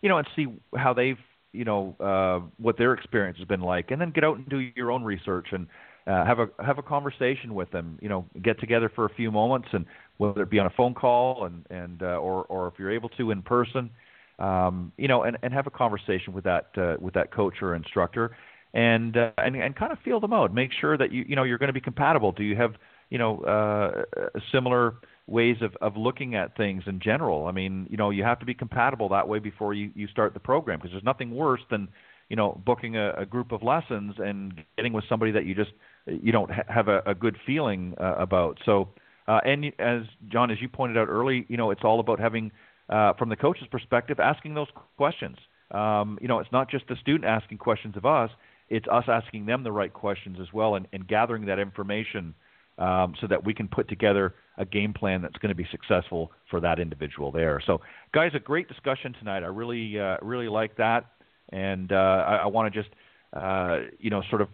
you know, and see how they've you know uh, what their experience has been like, and then get out and do your own research and uh, have a have a conversation with them. You know, get together for a few moments, and whether it be on a phone call and and uh, or or if you're able to in person, um, you know, and, and have a conversation with that uh, with that coach or instructor, and uh, and and kind of feel them out. Make sure that you you know you're going to be compatible. Do you have you know uh, a similar ways of, of looking at things in general? I mean, you know, you have to be compatible that way before you you start the program because there's nothing worse than you know booking a, a group of lessons and getting with somebody that you just you don't ha- have a, a good feeling uh, about. So. Uh, and as John, as you pointed out early, you know, it's all about having uh, from the coach's perspective, asking those questions. Um, you know, it's not just the student asking questions of us; it's us asking them the right questions as well, and, and gathering that information um, so that we can put together a game plan that's going to be successful for that individual there. So, guys, a great discussion tonight. I really, uh, really like that, and uh, I, I want to just, uh, you know, sort of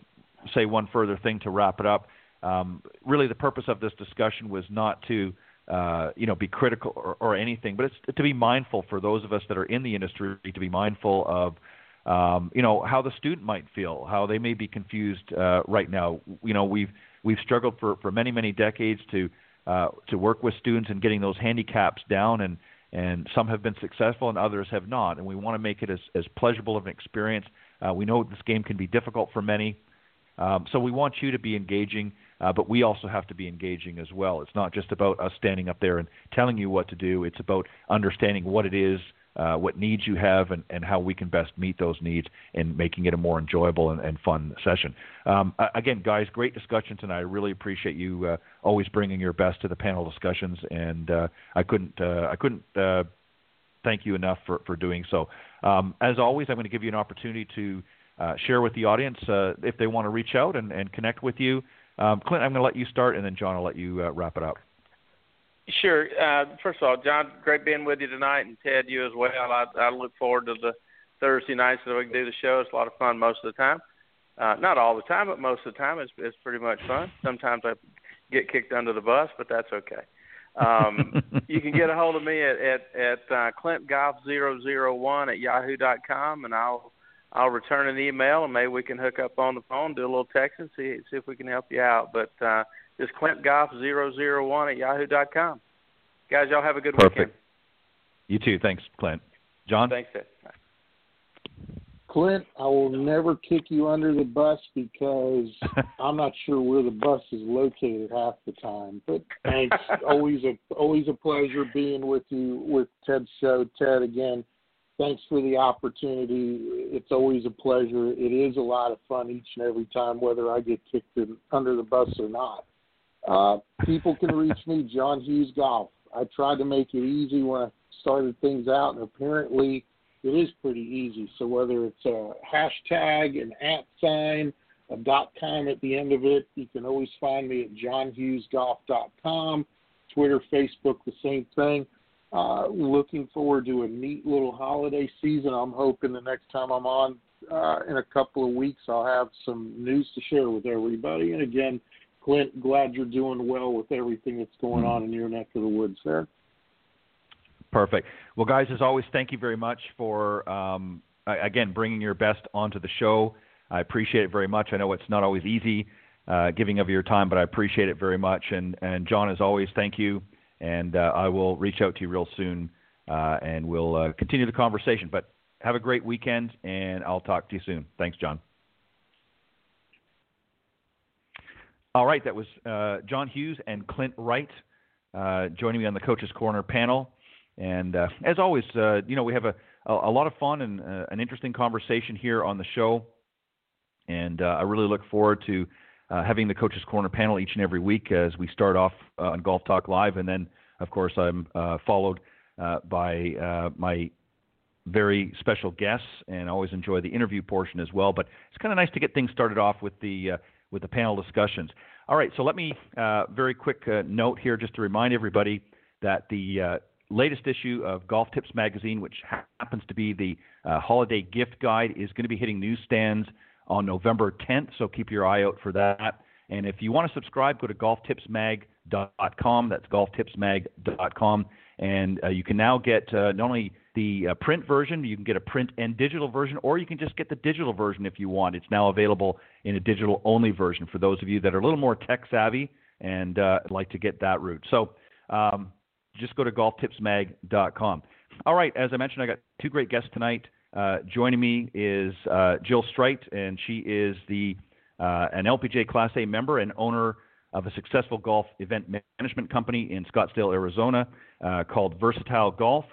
say one further thing to wrap it up. Um, really, the purpose of this discussion was not to uh, you know, be critical or, or anything, but it's to be mindful for those of us that are in the industry to be mindful of, um, you know, how the student might feel, how they may be confused uh, right now. You know, we've we've struggled for, for many many decades to uh, to work with students and getting those handicaps down, and and some have been successful and others have not, and we want to make it as as pleasurable of an experience. Uh, we know this game can be difficult for many, um, so we want you to be engaging. Uh, but we also have to be engaging as well. It's not just about us standing up there and telling you what to do. It's about understanding what it is, uh, what needs you have, and, and how we can best meet those needs and making it a more enjoyable and, and fun session. Um, again, guys, great discussion tonight. I really appreciate you uh, always bringing your best to the panel discussions, and uh, I couldn't uh, I couldn't uh, thank you enough for, for doing so. Um, as always, I'm going to give you an opportunity to share with the audience if they want to reach out and, and connect with you. Um, Clint, I'm going to let you start, and then John, I'll let you uh, wrap it up. Sure. Uh, first of all, John, great being with you tonight, and Ted, you as well. I, I look forward to the Thursday nights that we can do the show. It's a lot of fun most of the time. Uh, not all the time, but most of the time, it's, it's pretty much fun. Sometimes I get kicked under the bus, but that's okay. Um, [laughs] you can get a hold of me at at, at uh, clintgolf001 at yahoo dot com, and I'll I'll return an email and maybe we can hook up on the phone, do a little texting, see see if we can help you out. But uh, just clintgolf001 at yahoo dot com. Guys, y'all have a good Perfect. weekend. You too. Thanks, Clint. John? Thanks, Ed. Clint, I will never kick you under the bus because [laughs] I'm not sure where the bus is located half the time. But thanks. [laughs] always a always a pleasure being with you with Ted's show. Ted, again, thanks for the opportunity. It's always a pleasure. It is a lot of fun each and every time, whether I get kicked in, under the bus or not. Uh, people can reach me, John Hughes Golf. I tried to make it easy when I started things out, and apparently it is pretty easy. So whether it's a hashtag, an at sign, a dot com at the end of it, you can always find me at johnhughesgolf.com. Twitter, Facebook, the same thing. Uh, looking forward to a neat little holiday season. I'm hoping the next time I'm on uh, in a couple of weeks, I'll have some news to share with everybody. And again, Clint, glad you're doing well with everything that's going on in your neck of the woods there. Perfect. Well, guys, as always, thank you very much for um, again bringing your best onto the show. I appreciate it very much. I know it's not always easy uh, giving of your time, but I appreciate it very much. And and John, as always, thank you and uh, I will reach out to you real soon, uh, and we'll uh, continue the conversation. But have a great weekend, and I'll talk to you soon. Thanks, John. All right, that was uh, John Hughes and Clint Wright uh, joining me on the Coaches Corner panel. And uh, as always, you know, we have a, a, a lot of fun and an interesting conversation here on the show. And I really look forward to uh, having the Coaches Corner panel each and every week as we start off uh, on Golf Talk Live, and then of course I'm uh, followed uh, by uh, my very special guests, and I always enjoy the interview portion as well. But it's kind of nice to get things started off with the with the panel discussions. All right, so let me uh, very quick uh, note here just to remind everybody that the uh, latest issue of Golf Tips Magazine, which happens to be the uh, holiday gift guide, is going to be hitting newsstands on November 10th, so keep your eye out for that. And if you want to subscribe, go to golftipsmag.com. That's golftipsmag.com. And uh, you can now get uh, not only the uh, print version, you can get a print and digital version, or you can just get the digital version if you want. It's now available in a digital only version for those of you that are a little more tech savvy and uh, like to get that route. So um, just go to golftipsmag.com. All right, as I mentioned, I got two great guests tonight. Uh, joining me is uh, Jill Strite, and she is the an LPGA Class A member and owner of a successful golf event management company in Scottsdale, Arizona, uh, called Versatile Golf.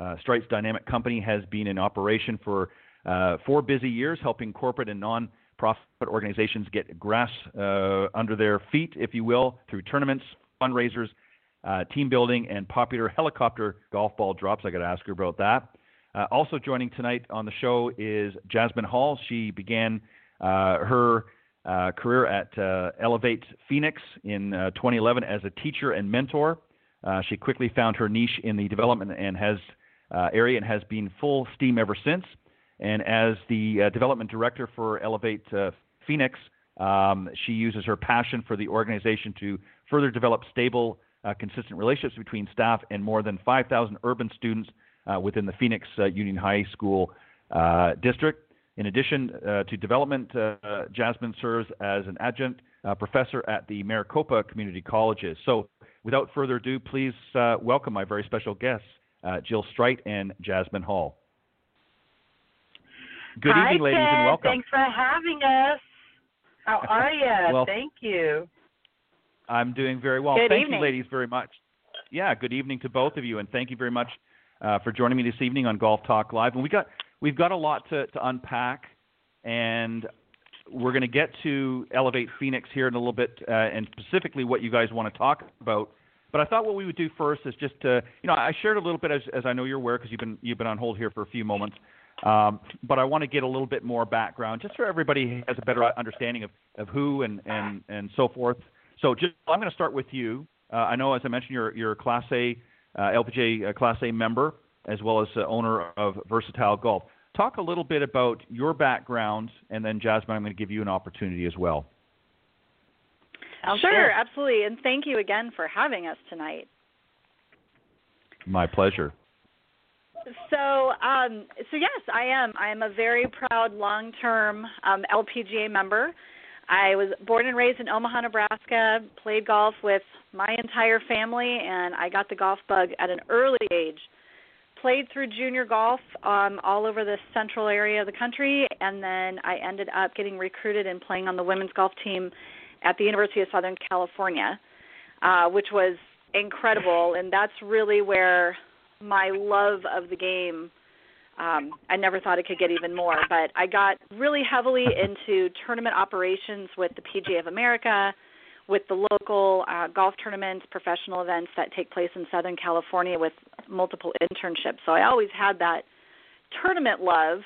Uh, dynamic company has been in operation for uh, four busy years, helping corporate and non-profit organizations get grass under their feet, if you will, through tournaments, fundraisers, team building, and popular helicopter golf ball drops. I got to ask her about that. Uh, also joining tonight on the show is Jazmine Hall. She began uh, her uh, career at uh, Elevate Phoenix in uh, 2011 as a teacher and mentor. Uh, she quickly found her niche in the development and has area and has been full steam ever since. And as the development director for Elevate Phoenix, um, she uses her passion for the organization to further develop stable, consistent relationships between staff and more than 5,000 urban students uh, within the Phoenix uh, Union High School uh, district. In addition uh, to development, uh, Jazmine serves as an adjunct uh, professor at the Maricopa Community Colleges. So, without further ado, please welcome my very special guests, Jill Strite and Jazmine Hall. Good Hi, evening, ladies, Ted. and welcome. Thanks for having us. How [laughs] are you? well, Thank you. I'm doing very well. Good thank evening. you, ladies, very much. Yeah, good evening to both of you, and thank you very much uh, for joining me this evening on Golf Talk Live. And we got we've got a lot to, to unpack, and we're going to get to Elevate Phoenix here in a little bit, uh, and specifically what you guys want to talk about. But I thought what we would do first is just to, you know, I shared a little bit as, as I know you're aware because you've been you've been on hold here for a few moments. Um, but I want to get a little bit more background, just so everybody has a better understanding of, of who and, and, and so forth. So, just, I'm going to start with you. Uh, I know, as I mentioned, you're, you're a Class A uh, LPGA uh, Class A member, as well as the owner of Versatile Golf. Talk a little bit about your background, and then Jazmine, I'm going to give you an opportunity as well. Sure, absolutely, and thank you again for having us tonight. My pleasure. So, um, so yes, I am. I am a very proud long-term um, LPGA member. I was born and raised in Omaha, Nebraska, played golf with my entire family, and I got the golf bug at an early age. Played through junior golf um, all over the central area of the country, and then I ended up getting recruited and playing on the women's golf team at the University of Southern California, uh, which was incredible. And that's really where my love of the game um, I never thought it could get even more, but I got really heavily into tournament operations with the PGA of America, with the local uh, golf tournaments, professional events that take place in Southern California with multiple internships. So I always had that tournament love.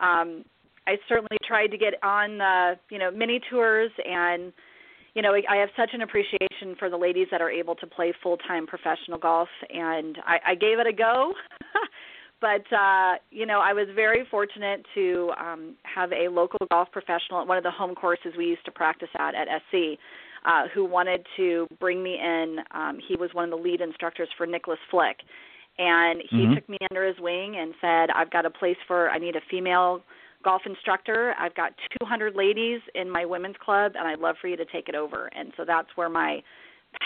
Um, I certainly tried to get on, uh, you know, mini tours and you know, I have such an appreciation for the ladies that are able to play full time professional golf, and I, I gave it a go. [laughs] but uh, you know, I was very fortunate to um, have a local golf professional at one of the home courses we used to practice at at SC, uh, who wanted to bring me in. Um, he was one of the lead instructors for Nicklaus Flick, and he Mhm. took me under his wing and said, "I've got a place for. I need a female." golf instructor. I've got 200 ladies in my women's club, and I'd love for you to take it over. And so that's where my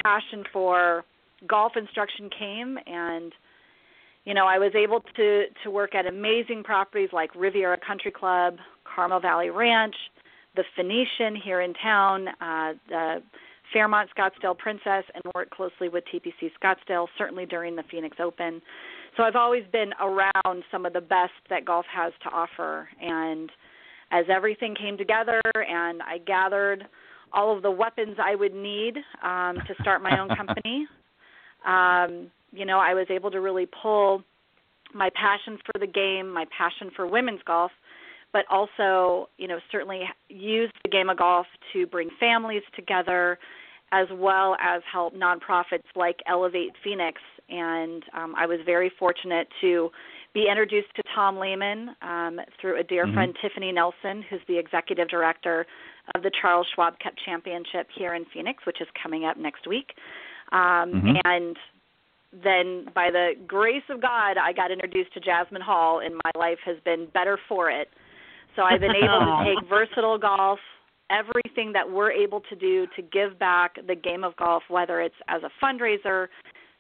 passion for golf instruction came. And you know, I was able to to work at amazing properties like Riviera Country Club, Carmel Valley Ranch, the Phoenician here in town, uh, the Fairmont Scottsdale Princess, and worked closely with TPC Scottsdale, certainly during the Phoenix Open. So I've always been around some of the best that golf has to offer. And as everything came together and I gathered all of the weapons I would need um, to start my own [laughs] company, um, you know, I was able to really pull my passion for the game, my passion for women's golf, but also, you know, certainly use the game of golf to bring families together as well as help nonprofits like Elevate Phoenix. And um, I was very fortunate to be introduced to Tom Lehman um, through a dear Mhm. friend, Tiffany Nelson, who's the executive director of the Charles Schwab Cup Championship here in Phoenix, which is coming up next week. Um, Mhm. And then by the grace of God, I got introduced to Jazmine Hall, and my life has been better for it. So I've been able to [laughs] take versatile golf, everything that we're able to do to give back the game of golf, whether it's as a fundraiser,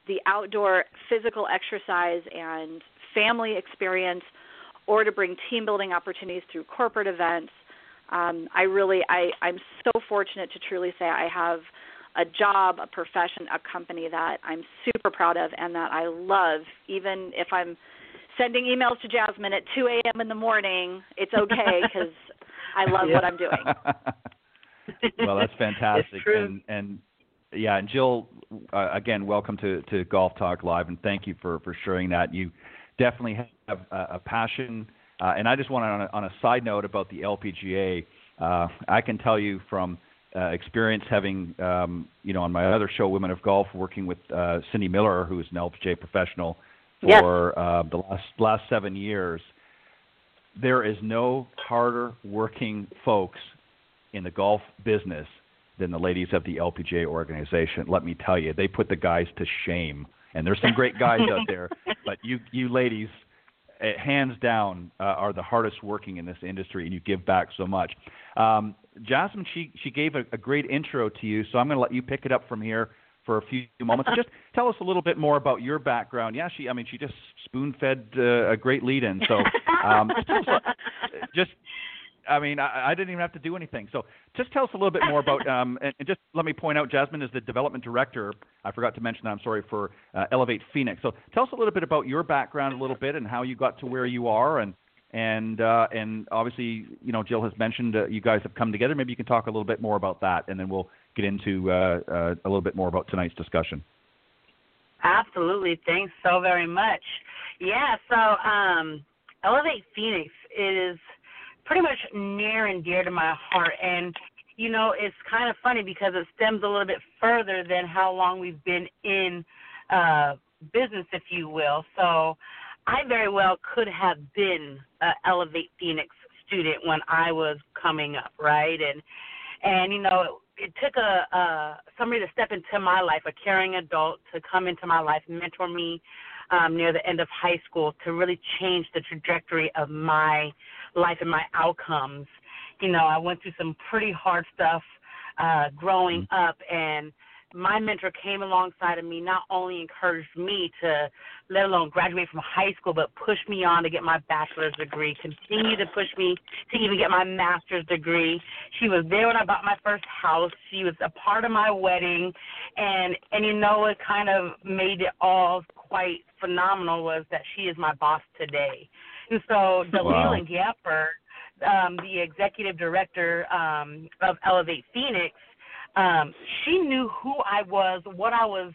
the outdoor physical exercise and family experience, or to bring team building opportunities through corporate events. Um, I really, I, I'm so fortunate to truly say I have a job, a profession, a company that I'm super proud of and that I love, even if I'm sending emails to Jazmine at 2 a.m. in the morning. It's okay [laughs] because I love Yeah. what I'm doing. [laughs] well, that's fantastic. It's true. And and yeah, and Jill, uh, again, welcome to to Golf Talk Live, and thank you for for sharing that. You definitely have a, a passion. Uh, and I just want to, on a, on a side note about the LPGA, uh, I can tell you from uh, experience having, um, you know, on my other show, Women of Golf, working with uh, Cindy Miller, who is an LPGA professional Yes. for uh, the last last seven years. There is no harder working folks in the golf business than the ladies of the LPGA organization. Let me tell you, they put the guys to shame. And there's some great guys out there, [laughs] but you you ladies, eh, hands down, uh, are the hardest working in this industry, and you give back so much. Um, Jazmine, she she gave a, a great intro to you, so I'm going to let you pick it up from here for a few moments. Just tell us a little bit more about your background. Yeah, she I mean she just spoon fed uh, a great lead in. So um, just [laughs] tell us, a- just I mean, I, I didn't even have to do anything. So just tell us a little bit more about, um, and, and just let me point out, Jazmine is the development director. I forgot to mention that. I'm sorry for uh, Elevate Phoenix. So tell us a little bit about your background a little bit and how you got to where you are, and and uh, and obviously, you know, Jill has mentioned uh, you guys have come together. Maybe you can talk a little bit more about that, and then we'll get into uh, uh, a little bit more about tonight's discussion. Absolutely. Thanks so very much. Yeah, so um, Elevate Phoenix is pretty much near and dear to my heart. And, you know, it's kind of funny because it stems a little bit further than how long we've been in uh, business, if you will. So I very well could have been a Elevate Phoenix student when I was coming up, right? And, and you know, it took a, a somebody to step into my life, a caring adult, to come into my life, mentor me um, near the end of high school to really change the trajectory of my life and my outcomes. You know, I went through some pretty hard stuff uh, growing up, and my mentor came alongside of me, not only encouraged me to, let alone graduate from high school, but pushed me on to get my bachelor's degree, continued to push me to even get my master's degree. She was there when I bought my first house. She was a part of my wedding, and and you know what kind of made it all quite phenomenal was that she is my boss today. And so Wow. Delilah Gapper, um, the executive director um, of Elevate Phoenix, um, she knew who I was, what I was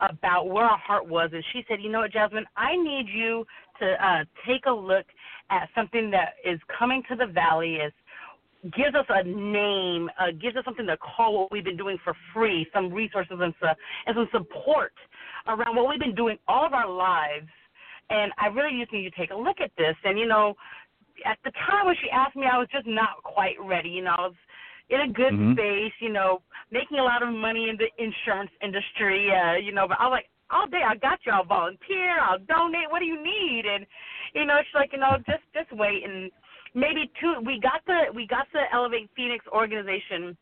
about, where our heart was, and she said, "You know what, Jazmine? I need you to uh, take a look at something that is coming to the valley. Is gives us a name, uh, gives us something to call what we've been doing for free, some resources and, so, and some support around what we've been doing all of our lives. And I really just need you to take a look at this. And, you know, at the time when she asked me, I was just not quite ready. You know, I was in a good Mhm. space, you know, making a lot of money in the insurance industry, uh, you know, but I was like, all day, I got you. I'll volunteer. I'll donate. What do you need? And, you know, she's like, you know, just just wait. And maybe two, we got the we got the Elevate Phoenix organization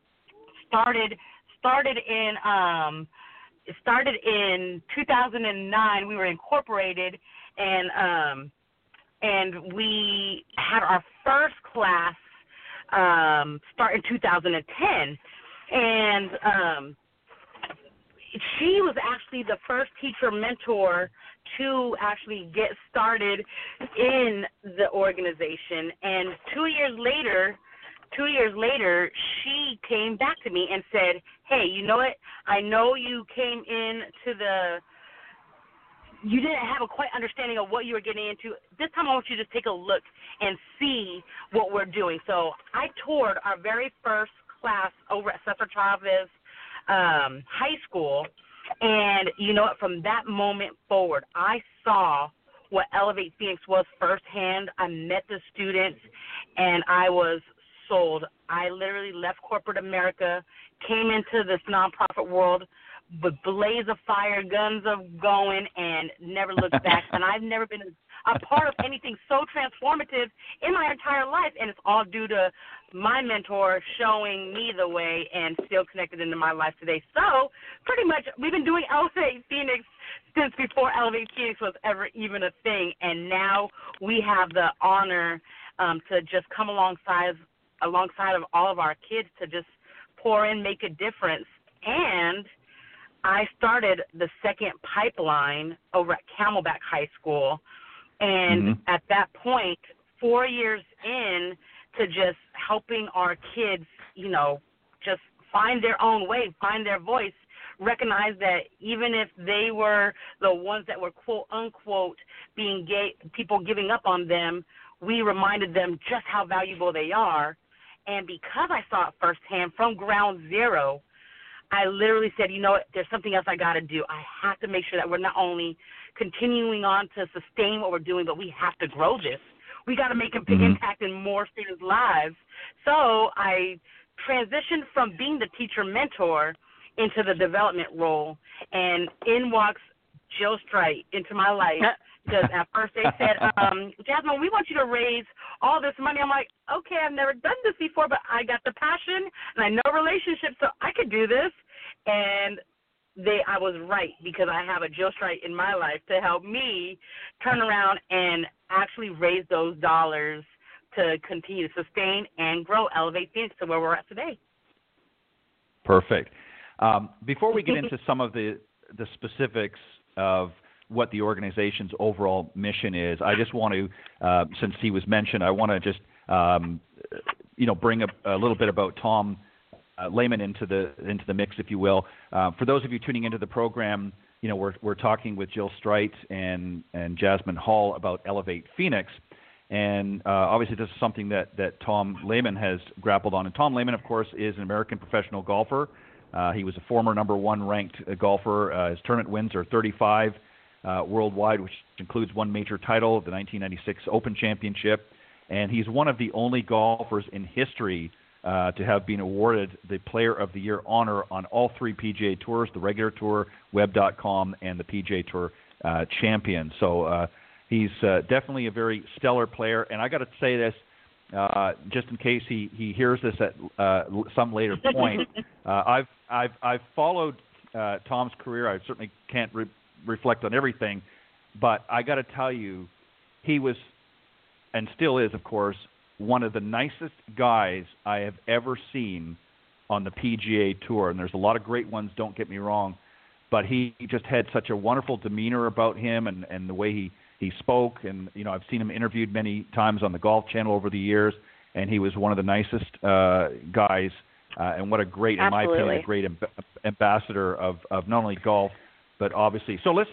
started started in um started in 2009 we were incorporated and um and we had our first class um start in 2010 and um she was actually the first teacher mentor to actually get started in the organization and 2 years later two years later, she came back to me and said, "Hey, you know what? I know you came in to the, you didn't have a quite understanding of what you were getting into. This time, I want you to just take a look and see what we're doing." So I toured our very first class over at Cesar Chavez um, High School, and you know what? From that moment forward, I saw what Elevate Phoenix was firsthand. I met the students, and I was sold. I literally left corporate America, came into this nonprofit world with blaze of fire, guns of going, and never looked back. [laughs] and I've never been a part of anything so transformative in my entire life, and it's all due to my mentor showing me the way and still connected into my life today. So, pretty much, we've been doing Elevate Phoenix since before Elevate Phoenix was ever even a thing, and now we have the honor um, to just come alongside alongside of all of our kids to just pour in, make a difference, and I started the second pipeline over at Camelback High School, and Mhm. at that point, four years in to just helping our kids, you know, just find their own way, find their voice, recognize that even if they were the ones that were quote unquote being gay, people giving up on them, we reminded them just how valuable they are. And because I saw it firsthand from ground zero, I literally said, you know what, there's something else I got to do. I have to make sure that we're not only continuing on to sustain what we're doing, but we have to grow this. We got to make a big Mhm. impact in more students' lives. So I transitioned from being the teacher mentor into the development role, and in walks Jill Strite into my life. [laughs] Because at first they said, um, Jazmine, we want you to raise all this money. I'm like, okay, I've never done this before, but I got the passion and I know relationships, so I could do this. And they, I was right because I have a Jill Strite in my life to help me turn around and actually raise those dollars to continue to sustain and grow Elevate Phoenix to where we're at today. Perfect. Um, before we get [laughs] into some of the the specifics of what the organization's overall mission is, I just want to, uh, since he was mentioned, I want to just um, you know bring a, a little bit about Tom uh, Lehman into the into the mix, if you will. Uh, for those of you tuning into the program, you know we're we're talking with Jill Strite and and Jazmine Hall about Elevate Phoenix. And uh, obviously, this is something that, that Tom Lehman has grappled on. And Tom Lehman, of course, is an American professional golfer. Uh, he was a former number one ranked uh, golfer. Uh, his tournament wins are 35 uh, worldwide, which includes one major title, the 1996 Open Championship. And he's one of the only golfers in history uh, to have been awarded the Player of the Year honor on all three PGA Tours the regular tour, Web.com, and the PGA Tour uh, champion. So uh, he's uh, definitely a very stellar player. And I got to say this. Uh, just in case he, he hears this at uh, some later point, [laughs] uh, I've I've I've followed uh, Tom's career. I certainly can't re- reflect on everything, but I got to tell you, he was, and still is, of course, one of the nicest guys I have ever seen on the PGA Tour. And there's a lot of great ones. Don't get me wrong, but he, just had such a wonderful demeanor about him, and and the way he he spoke. And you know, I've seen him interviewed many times on the Golf Channel over the years, and he was one of the nicest uh, guys. Uh, and what a great, in my opinion, a great amb- ambassador of, of not only golf, but obviously. So let's,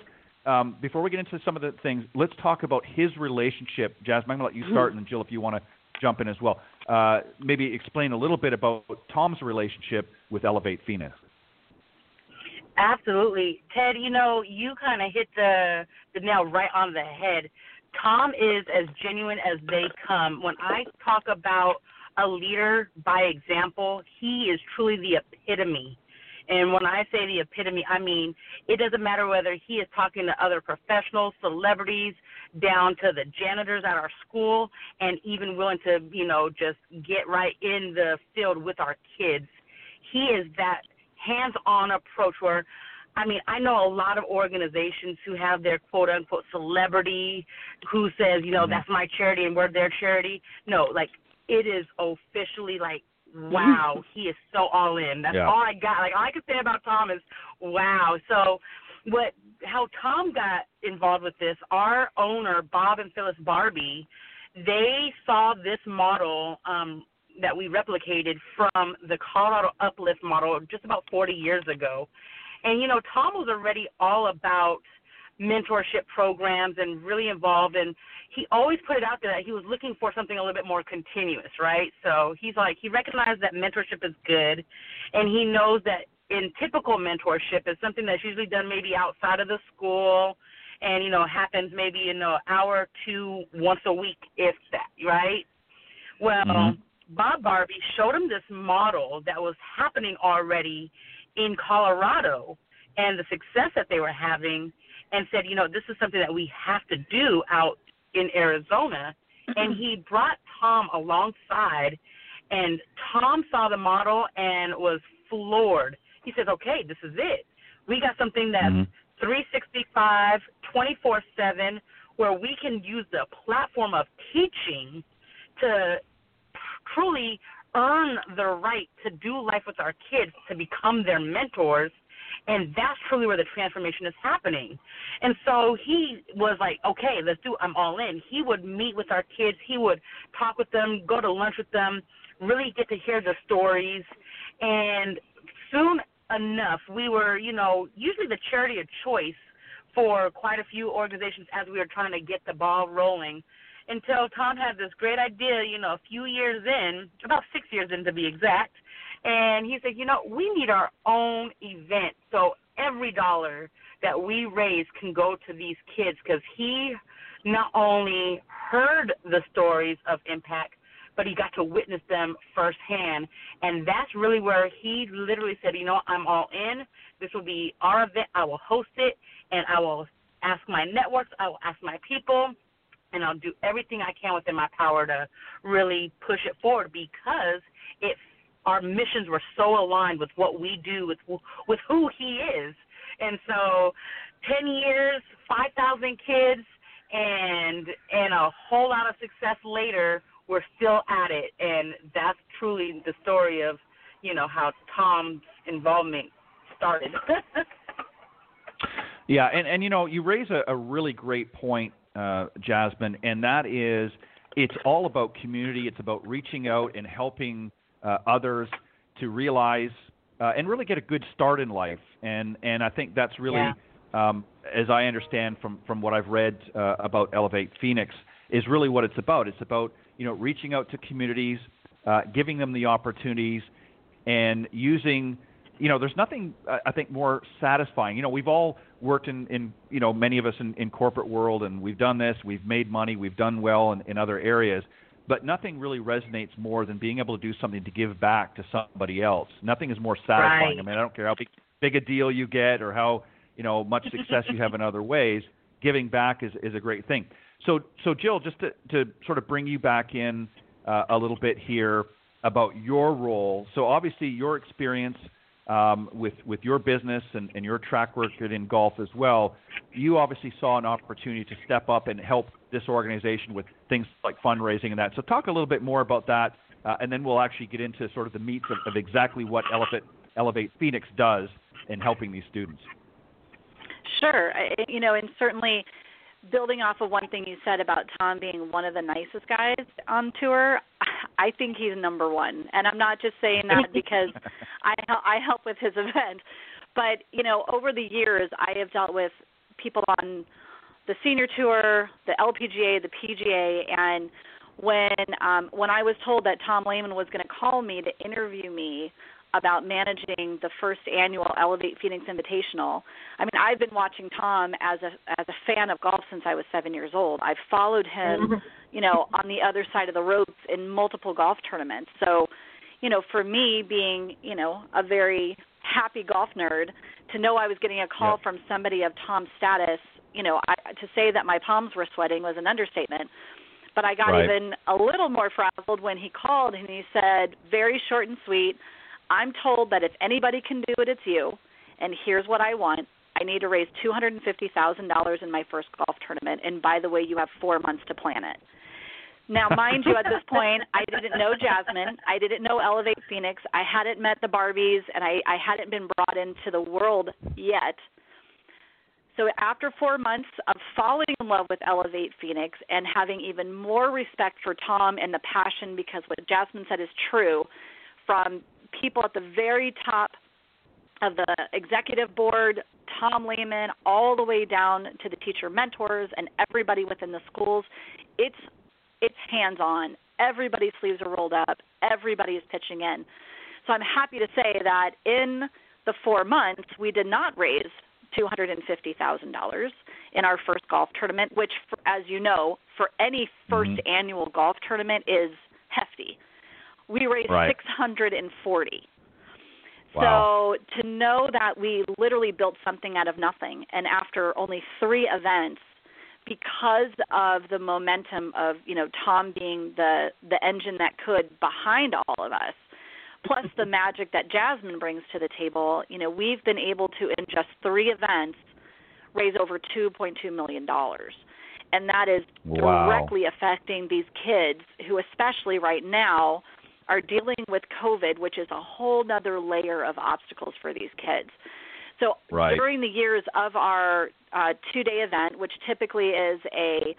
um, before we get into some of the things, let's talk about his relationship. Jazmine, I'm going to let you start, and then Jill, if you want to jump in as well. Uh, maybe explain a little bit about Tom's relationship with Elevate Phoenix. Absolutely, Ted. You know, you kind of hit the the nail right on the head. Tom is as genuine as they come. When I talk about a leader by example, he is truly the epitome. And when I say the epitome, I mean it doesn't matter whether he is talking to other professionals, celebrities, down to the janitors at our school, and even willing to, you know, just get right in the field with our kids. He is that hands on approach where I mean, I know a lot of organizations who have their quote unquote celebrity who says, you know, Mhm. that's my charity and we're their charity. No, like it is officially like, wow, [laughs] he is so all in. That's Yeah. all I got. Like all I can say about Tom is, wow. So what how Tom got involved with this, our owner, Bob and Phyllis Barbie, they saw this model um that we replicated from the Colorado Uplift model just about 40 years ago. And you know, Tom was already all about mentorship programs and really involved and he always put it out there that he was looking for something a little bit more continuous, right? So he's like he recognized that mentorship is good and he knows that in typical mentorship is something that's usually done maybe outside of the school and you know happens maybe in an hour or two once a week if that, right? Well, Mhm. Bob Barbie showed him this model that was happening already in Colorado. and the success that they were having, and said, you know, this is something that we have to do out in Arizona. And he brought Tom alongside, and Tom saw the model and was floored. He says, okay, this is it. We got something that's Mhm. 365, 24 7, where we can use the platform of teaching to truly earn the right to do life with our kids, to become their mentors. And that's truly where the transformation is happening. And so he was like, okay, let's do. I'm all in. He would meet with our kids. He would talk with them, go to lunch with them, really get to hear the stories. And soon enough, we were, you know, usually the charity of choice for quite a few organizations as we were trying to get the ball rolling until Tom had this great idea, you know, a few years in, about six years in to be exact, and he said, you know, we need our own event. So every dollar that we raise can go to these kids because he not only heard the stories of impact, but he got to witness them firsthand. And that's really where he literally said, you know, I'm all in. This will be our event. I will host it, and I will ask my networks, I will ask my people, and I'll do everything I can within my power to really push it forward because it our missions were so aligned with what we do with with who he is. And so 10 years, 5,000 kids and and a whole lot of success later, we're still at it and that's truly the story of, you know, how Tom's involvement started. [laughs] Yeah, and and you know, you raise a, a really great point, uh, Jazmine, and that is it's all about community. It's about reaching out and helping uh, others to realize uh, and really get a good start in life. And and I think that's really, Yeah. um, as I understand from from what I've read uh, about Elevate Phoenix, is really what it's about. It's about you know reaching out to communities, uh, giving them the opportunities, and using you know, there's nothing uh, I think more satisfying. You know, we've all worked in, in you know, many of us in, in corporate world, and we've done this, we've made money, we've done well in, in other areas, but nothing really resonates more than being able to do something to give back to somebody else. Nothing is more satisfying. Right. I mean, I don't care how big, big a deal you get or how you know much success you have in other ways. [laughs] Giving back is, is a great thing. So, so Jill, just to, to sort of bring you back in uh, a little bit here about your role. So, obviously, your experience um, with with your business and, and your track record in golf as well, you obviously saw an opportunity to step up and help this organization with things like fundraising and that. So, talk a little bit more about that, uh, and then we'll actually get into sort of the meats of, of exactly what Elevate Elevate Phoenix does in helping these students. Sure. I, you know, and certainly building off of one thing you said about Tom being one of the nicest guys on tour, I think he's number one. And I'm not just saying that [laughs] because I hel- I help with his [laughs] event, but you know, over the years I have dealt with people on the senior tour, the LPGA, the PGA, and when um, when I was told that Tom Lehman was going to call me to interview me about managing the first annual Elevate Phoenix Invitational. I mean, I've been watching Tom as a as a fan of golf since I was 7 years old. I've followed him, mm-hmm. you know, on the other side of the ropes in multiple golf tournaments. So, you know, for me being, you know, a very happy golf nerd to know I was getting a call from somebody of Tom's status, you know, I, to say that my palms were sweating was an understatement. But I got Right. even a little more frazzled when he called and he said, very short and sweet, I'm told that if anybody can do it, it's you. And here's what I want. I need to raise $250,000 in my first golf tournament. And by the way, you have four months to plan it. Now, mind you, at this point, I didn't know Jazmine. I didn't know Elevate Phoenix. I hadn't met the Barbies, and I, I hadn't been brought into the world yet. So after four months of falling in love with Elevate Phoenix and having even more respect for Tom and the passion, because what Jazmine said is true, from people at the very top of the executive board, Tom Lehman, all the way down to the teacher mentors and everybody within the schools, it's it's hands on. Everybody's sleeves are rolled up. Everybody is pitching in. So I'm happy to say that in the four months, we did not raise $250,000 in our first golf tournament, which, as you know, for any 1st Mhm. annual golf tournament is hefty. We raised Right. 640. Wow. So to know that we literally built something out of nothing, and after only three events, because of the momentum of you know Tom being the the engine that could behind all of us, plus the [laughs] magic that Jazmine brings to the table, you know we've been able to in just three events raise over 2.2 million dollars. And that is Wow. directly affecting these kids who, especially right now, are dealing with COVID, which is a whole nother layer of obstacles for these kids. So Right. during the years of our uh, two-day event, which typically is a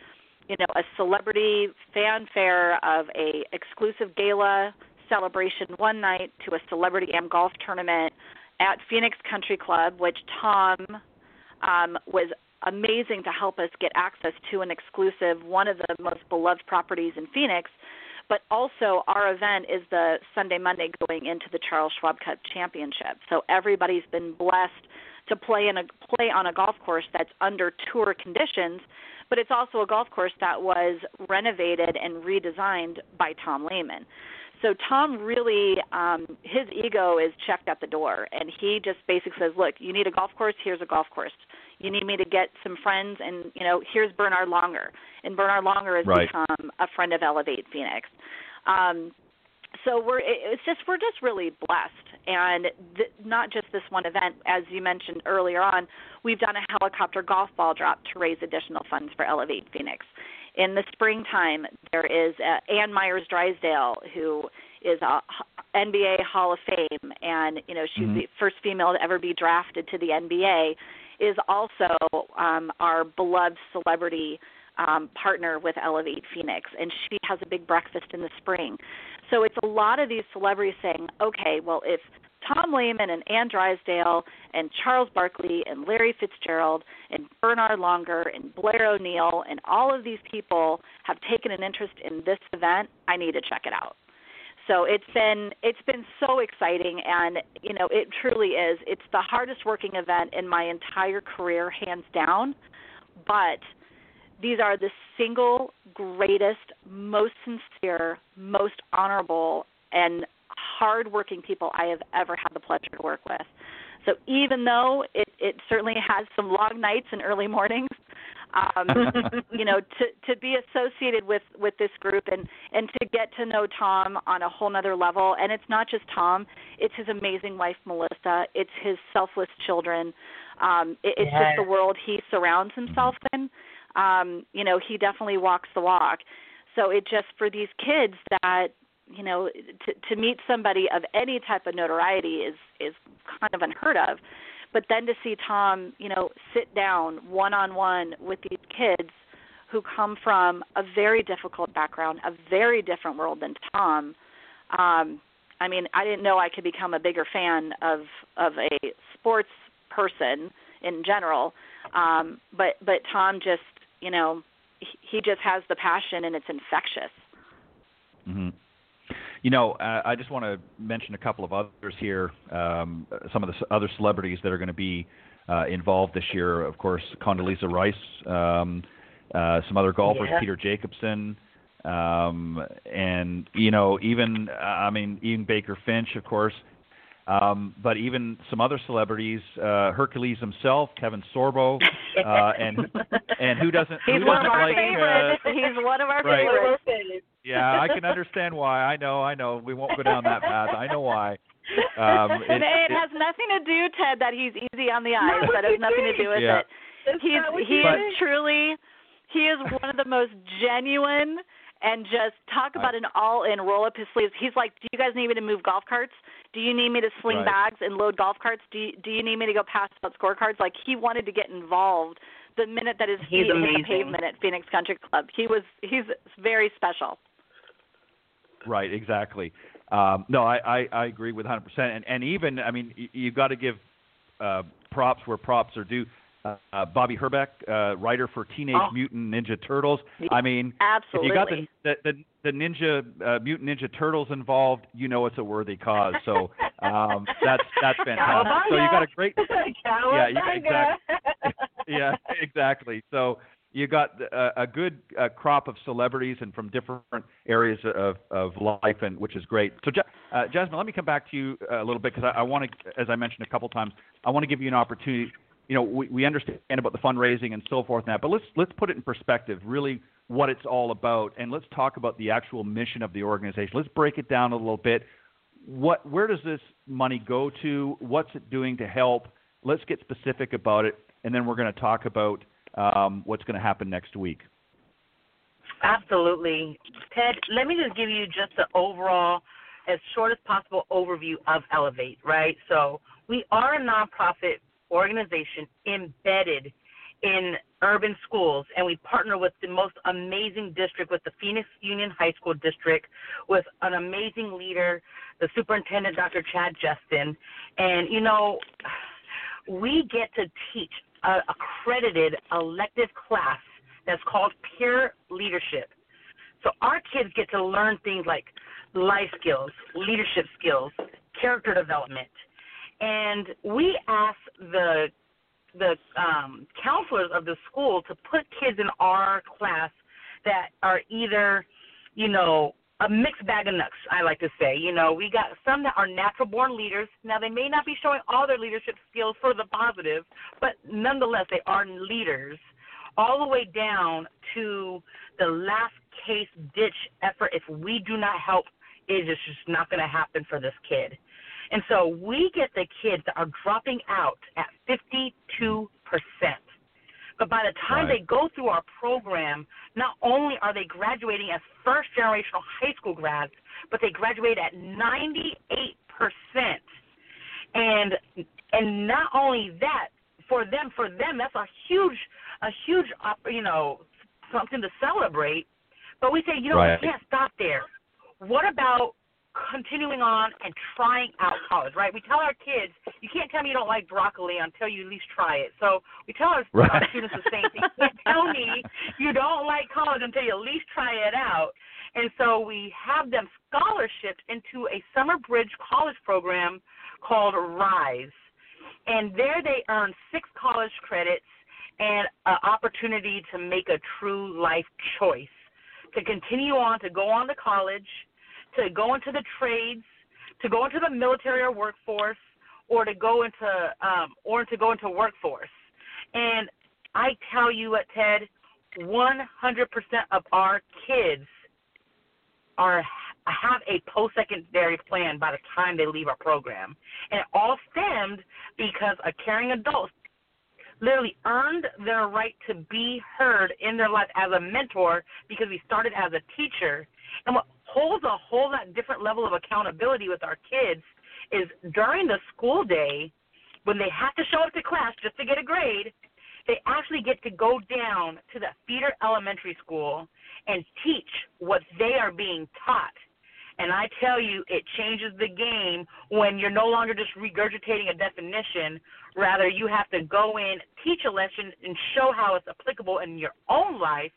you know a celebrity fanfare of a exclusive gala celebration one night to a celebrity am golf tournament at Phoenix Country Club, which Tom um, was amazing to help us get access to an exclusive one of the most beloved properties in Phoenix. But also, our event is the Sunday Monday going into the Charles Schwab Cup Championship. So everybody's been blessed to play in a play on a golf course that's under tour conditions, but it's also a golf course that was renovated and redesigned by Tom Lehman. So Tom really, um, his ego is checked at the door, and he just basically says, "Look, you need a golf course. Here's a golf course. You need me to get some friends, and you know, here's Bernhard Langer, and Bernhard Langer has Right. become a friend of Elevate Phoenix." Um, so we're it's just we're just really blessed and th- not just this one event as you mentioned earlier on we've done a helicopter golf ball drop to raise additional funds for elevate phoenix in the springtime there is uh, ann meyers drysdale who is a nba hall of fame and you know she's Mhm. the first female to ever be drafted to the nba is also um, our beloved celebrity um, partner with Elevate Phoenix, and she has a big breakfast in the spring. So it's a lot of these celebrities saying, okay, well, if Tom Lehman and Ann Drysdale and Charles Barkley and Larry Fitzgerald and Bernhard Langer and Blair O'Neal and all of these people have taken an interest in this event, I need to check it out. So it's been it's been so exciting and you know it truly is. It's the hardest working event in my entire career hands down, but these are the single greatest, most sincere, most honorable, and hardworking people I have ever had the pleasure to work with. So even though it, it certainly has some long nights and early mornings, um, [laughs] you know, to to be associated with with this group and and to get to know Tom on a whole nother level. And it's not just Tom; it's his amazing wife Melissa. It's his selfless children. Um, it, it's just the world he surrounds himself in um, you know, he definitely walks the walk. So it just for these kids that you know to to meet somebody of any type of notoriety is is kind of unheard of. But then to see Tom, you know, sit down one on one with these kids who come from a very difficult background, a very different world than Tom. Um, I mean, I didn't know I could become a bigger fan of of a sports person in general. Um, but but Tom just you know he, he just has the passion and it's infectious. hmm You know, uh, I just want to mention a couple of others here. Um, some of the other celebrities that are going to be uh, involved this year, of course, Condoleezza Rice, um, uh, some other golfers, Yeah. Peter Jacobsen, um, and you know, even uh, I mean, even Baker Finch, of course. Um, but even some other celebrities, uh, Hercules himself, Kevin Sorbo, uh, and and who doesn't [laughs] He's who one of doesn't our like favorites. uh, He's one of our Right. favorites. Yeah, I can understand why. I know, I know. We won't go down that path. I know why. Um, and it- it, it- has nothing to do, Ted, that he's easy on the eyes. That has nothing to do with Yeah. it. He's he is truly he is one of the most genuine and just talk about an all in roll up his sleeves. He's like, Do you guys need me to move golf carts? Do you need me to sling Right. bags and load golf carts? Do you, do you need me to go pass out scorecards? Like he wanted to get involved the minute that his He's feet hit the pavement at Phoenix Country Club. He was he's very special. Right, exactly. Um, no, I, I, I agree with 100%. And, and even, I mean, you, you've got to give uh, props where props are due. Uh, uh, Bobby Herbeck, uh, writer for Teenage Oh. Mutant Ninja Turtles. I mean, Absolutely. if you got the the, the, the Ninja uh, Mutant Ninja Turtles involved, you know it's a worthy cause. So um, that's that's [laughs] fantastic. So you got a great [laughs] Yeah, you- exactly. yeah, exactly. So you got a, a good uh, crop of celebrities and from different areas of of life, and which is great. So, Uh, Jazmine, let me come back to you a little bit because I, I want to, as I mentioned a couple times, I want to give you an opportunity. You know, we, we understand about the fundraising and so forth that, but let's let's put it in perspective. Really, what it's all about, and let's talk about the actual mission of the organization. Let's break it down a little bit. What, where does this money go to? What's it doing to help? Let's get specific about it, and then we're going to talk about um, what's going to happen next week. Absolutely. Ted, let me just give you just the overall, as short as possible overview of Elevate, right? So we are a nonprofit organization embedded in urban schools, and we partner with the most amazing district, with the Phoenix Union High School District, with an amazing leader, the superintendent, Dr. Chad Gestson. And, you know, we get to teach a accredited elective class that's called peer leadership. So our kids get to learn things like life skills, leadership skills, character development. And we ask the the um, counselors of the school to put kids in our class that are either, you know, a mixed bag of nuts, I like to say. You know, we got some that are natural born leaders. Now, they may not be showing all their leadership skills for the positive, but nonetheless, they are leaders, all the way down to the last case ditch effort. If we do not help, it is just not going to happen for this kid. And so we get the kids that are dropping out at 52%. But by the time right. they go through our program, not only are they graduating as first generational high school grads, but they graduate at 98%. And and not only that, for them for them that's a huge a huge you know something to celebrate. But we say, you know, right. we can't stop there. What about continuing on and trying out college, right? We tell our kids, you can't tell me you don't like broccoli until you at least try it. So we tell our, right. our [laughs] students the same thing. You can't tell me you don't like college until you at least try it out. And so we have them scholarships into a summer bridge college program called Rise. And there they earn six college credits and an opportunity to make a true life choice, to continue on, to go on to college – to go into the trades, to go into the military or workforce, or to go into um, or to go into workforce. And I tell you what, Ted, 100% of our kids are have a post-secondary plan by the time they leave our program, and it all stemmed because a caring adult literally earned their right to be heard in their life as a mentor because we started as a teacher. And what holds a whole different level of accountability with our kids is during the school day when they have to show up to class just to get a grade, they actually get to go down to the feeder elementary school and teach what they are being taught. And I tell you, it changes the game when you're no longer just regurgitating a definition. Rather, you have to go in, teach a lesson, and show how it's applicable in your own life,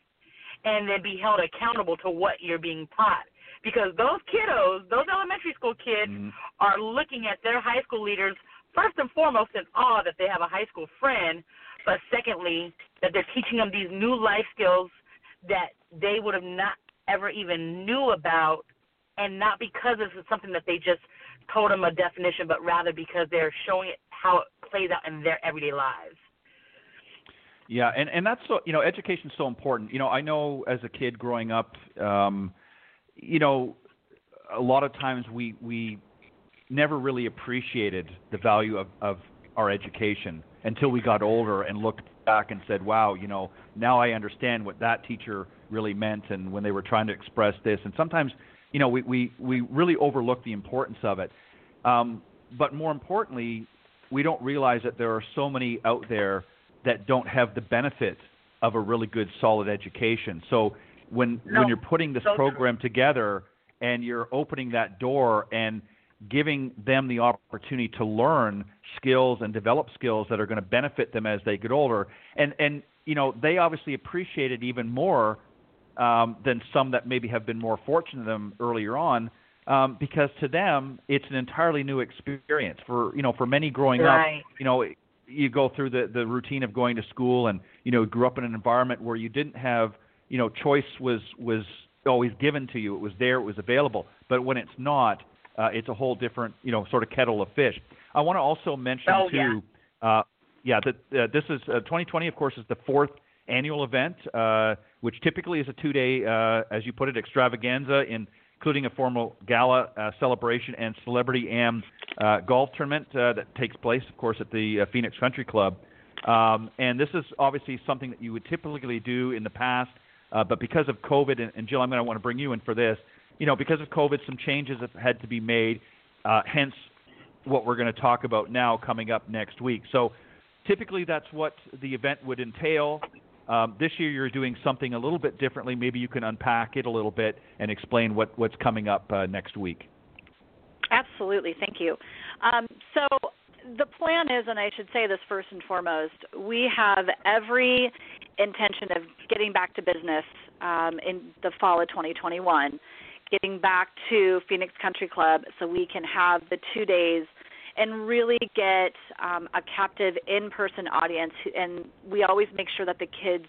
and then be held accountable to what you're being taught because those kiddos, those elementary school kids, mm-hmm. are looking at their high school leaders first and foremost in awe that they have a high school friend, but secondly that they're teaching them these new life skills that they would have not ever even knew about, and not because this is something that they just told them a definition, but rather because they're showing it how it plays out in their everyday lives. Yeah, and and that's so you know education's so important. You know, I know as a kid growing up. um you know, a lot of times we we never really appreciated the value of, of our education until we got older and looked back and said, "Wow, you know, now I understand what that teacher really meant and when they were trying to express this." And sometimes, you know, we we we really overlook the importance of it. Um, but more importantly, we don't realize that there are so many out there that don't have the benefit of a really good, solid education. So when no, when you're putting this so program together and you're opening that door and giving them the opportunity to learn skills and develop skills that are going to benefit them as they get older. And and you know they obviously appreciate it even more um, than some that maybe have been more fortunate than them earlier on um, because to them it's an entirely new experience for you know for many growing right. up you know you go through the the routine of going to school and you know grew up in an environment where you didn't have you know, choice was was always given to you. It was there. It was available. But when it's not, uh, it's a whole different, you know, sort of kettle of fish. I want to also mention Oh, too, uh, yeah, that uh, this is uh, 2020. Of course, is the fourth annual event, uh, which typically is a two-day, uh, as you put it, extravaganza, in, including a formal gala uh, celebration and celebrity am uh, golf tournament uh, that takes place, of course, at the uh, Phoenix Country Club. Um, and this is obviously something that you would typically do in the past, uh, but because of COVID, and, and Jill, I'm going to want to bring you in for this. You know, because of COVID, some changes have had to be made. Uh, hence, what we're going to talk about now coming up next week. So, typically, that's what the event would entail. Um, this year, you're doing something a little bit differently. Maybe you can unpack it a little bit and explain what, what's coming up uh, next week. Absolutely, thank you. Um, so the plan is, and I should say this first and foremost, we have every intention of getting back to business um, in the fall of 2021, getting back to Phoenix Country Club so we can have the two days and really get um, a captive in-person audience. And we always make sure that the kids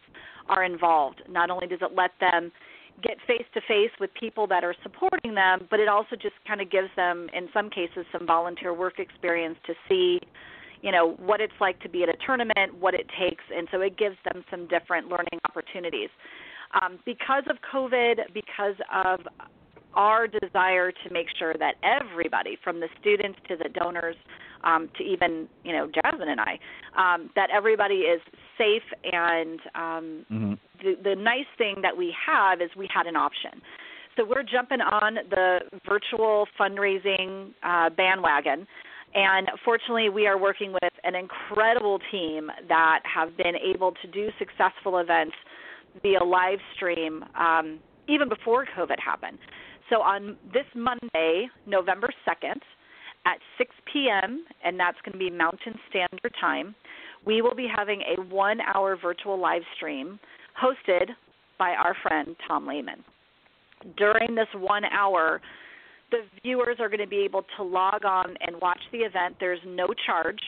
are involved. Not only does it let them get face to face with people that are supporting them, but it also just kind of gives them, in some cases, some volunteer work experience to see, you know, what it's like to be at a tournament, what it takes, and so it gives them some different learning opportunities. Um, because of COVID, because of our desire to make sure that everybody, from the students to the donors, um, to even you know Jazmine and I, um, that everybody is safe. And um, mm-hmm. the, the nice thing that we have is we had an option. So we're jumping on the virtual fundraising uh, bandwagon. And fortunately, we are working with an incredible team that have been able to do successful events via live stream um, even before COVID happened. So on this Monday, November 2nd, at 6 p.m., and that's going to be Mountain Standard Time, we will be having a one hour virtual live stream hosted by our friend Tom Lehman. During this one hour, the viewers are going to be able to log on and watch the event. There's no charge.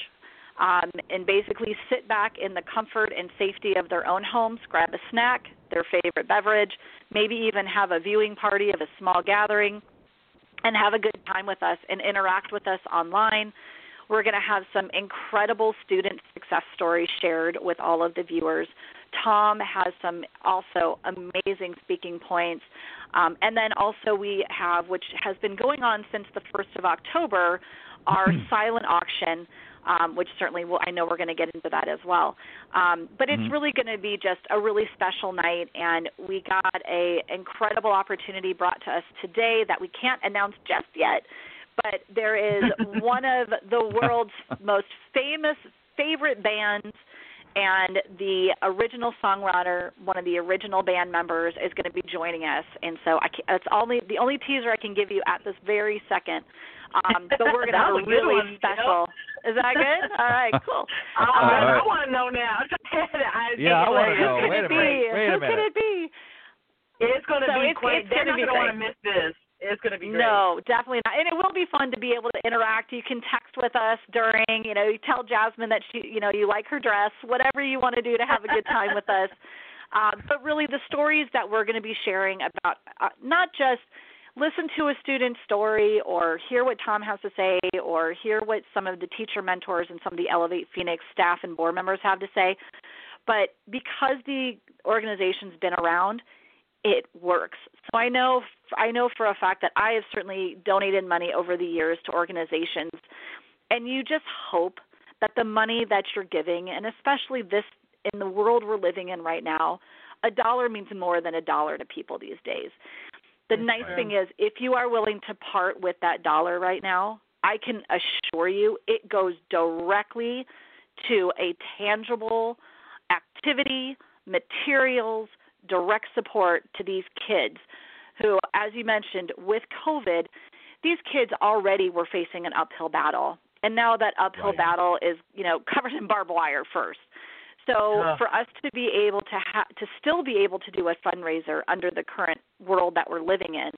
Um, and basically sit back in the comfort and safety of their own homes, grab a snack, their favorite beverage, maybe even have a viewing party of a small gathering, and have a good time with us and interact with us online. We're going to have some incredible student success stories shared with all of the viewers. Tom has some also amazing speaking points. Um, and then also, we have, which has been going on since the 1st of October, our silent auction um, which certainly will, I know we're going to get into that as well. Um, but it's Mhm. really going to be just a really special night, and we got a incredible opportunity brought to us today that we can't announce just yet. But there is [laughs] one of the world's most famous favorite bands and the original songwriter, one of the original band members, is going to be joining us. And so I can, it's only the only teaser I can give you at this very second. Um, but we're going [laughs] to That have a a really one, Jill. special. Is that good? [laughs] All right, cool. Um, man. I want to know now. [laughs] I Yeah, I think wanna know. Who could Wait a it be? minute. Wait a Who could it be? It's going to So be it's- great. it's They're gonna not be going to want to miss this. It's going to be great. No, definitely not. And it will be fun to be able to interact. You can text with us during, you know, you tell Jazmine that she, you know, you like her dress, whatever you want to do to have a good time with us. Um, but really, the stories that we're going to be sharing about uh, not just listen to a student's story or hear what Tom has to say or hear what some of the teacher mentors and some of the Elevate Phoenix staff and board members have to say, but because the organization's been around, it works. So I know I know for a fact that I have certainly donated money over the years to organizations and you just hope that the money that you're giving and especially this in the world we're living in right now, a dollar means more than a dollar to people these days. The nice thing is if you are willing to part with that dollar right now, I can assure you it goes directly to a tangible activity, materials, direct support to these kids who, as you mentioned, with COVID, these kids already were facing an uphill battle. And now that uphill Right. battle is, you know, [laughs] covered in barbed wire first. So Yeah. for us to be able to ha- to still be able to do a fundraiser under the current world that we're living in,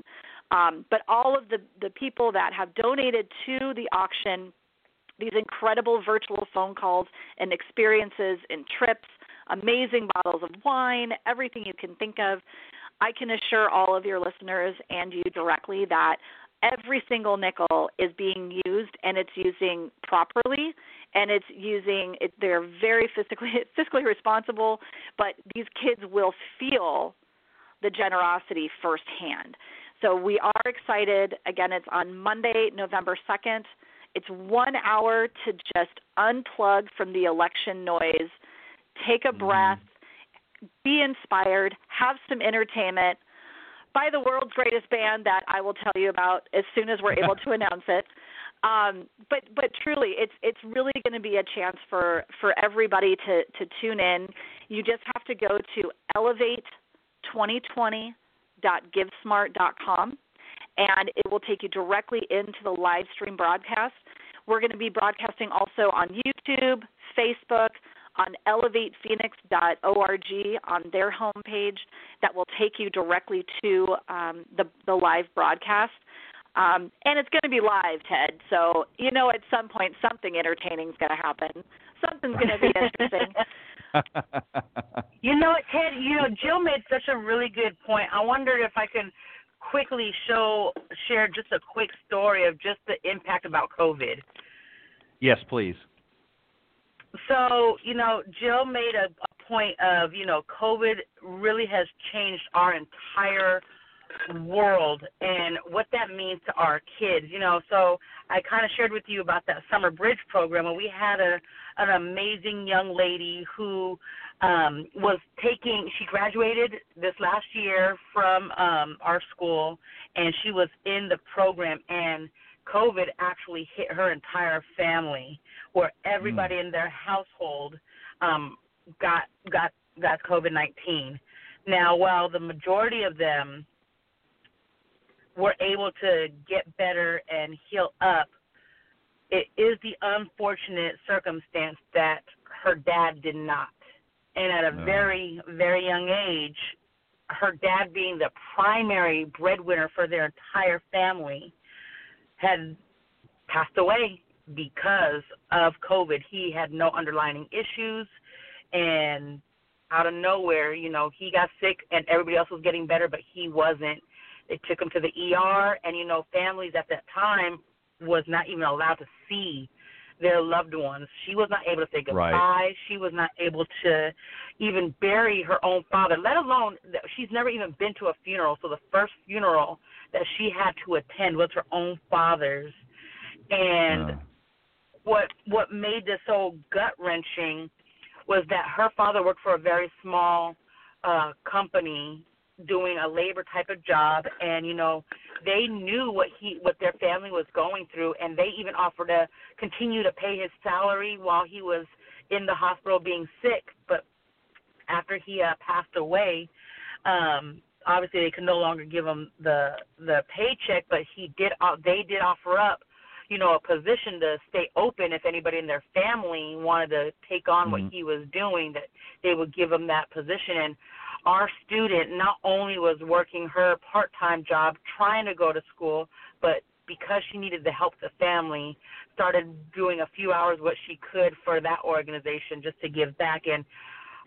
um, but all of the the people that have donated to the auction, these incredible virtual phone calls and experiences and trips, amazing bottles of wine, everything you can think of. I can assure all of your listeners and you directly that every single nickel is being used and it's using properly and it's using it, they're very fiscally [laughs] fiscally responsible but these kids will feel the generosity firsthand. So we are excited. Again it's on monday november 2nd it's one hour to just unplug from the election noise take a Mm-hmm. breath be inspired have some entertainment by the world's greatest band that I will tell you about as soon as we're able [laughs] to announce it. Um, but but truly, it's it's really going to be a chance for for everybody to to tune in. You just have to go to elevate2020.givesmart.com, and it will take you directly into the live stream broadcast. We're going to be broadcasting also on YouTube, Facebook, on elevatephoenix.org on their homepage that will take you directly to um, the, the live broadcast. Um, and it's going to be live, Ted. So, you know, at some point, something entertaining is going to happen. Something's going to be interesting. [laughs] You know what, Ted? You know, Jill made such a really good point. I wondered if I could quickly show share just a quick story of just the impact about COVID. yes, please. So, you know, Jill made a, a point of, you know, COVID really has changed our entire world and what that means to our kids. You know, so I kind of shared with you about that summer bridge program where we had a an amazing young lady who um was taking she graduated this last year from um our school and she was in the program and COVID actually hit her entire family where everybody in their household um got got got COVID nineteen. Now while the majority of them were able to get better and heal up, it is the unfortunate circumstance that her dad did not. And at a No. very, very young age, her dad being the primary breadwinner for their entire family had passed away because of COVID. He had no underlying issues and out of nowhere, you know, he got sick and everybody else was getting better, but he wasn't. They took him to the ER and you know, families at that time was not even allowed to see their loved ones. She was not able to say goodbye. Right. She was not able to even bury her own father, let alone she's never even been to a funeral. So the first funeral that she had to attend was her own father's. And Uh, what what made this so gut wrenching was that her father worked for a very small uh company doing a labor type of job and you know they knew what he what their family was going through and they even offered to continue to pay his salary while he was in the hospital being sick but after he uh, passed away um obviously they could no longer give him the the paycheck but he did uh, they did offer up you know a position to stay open if anybody in their family wanted to take on Mhm. what he was doing that they would give him that position and our student not only was working her part-time job trying to go to school but because she needed the help the family started doing a few hours what she could for that organization just to give back. And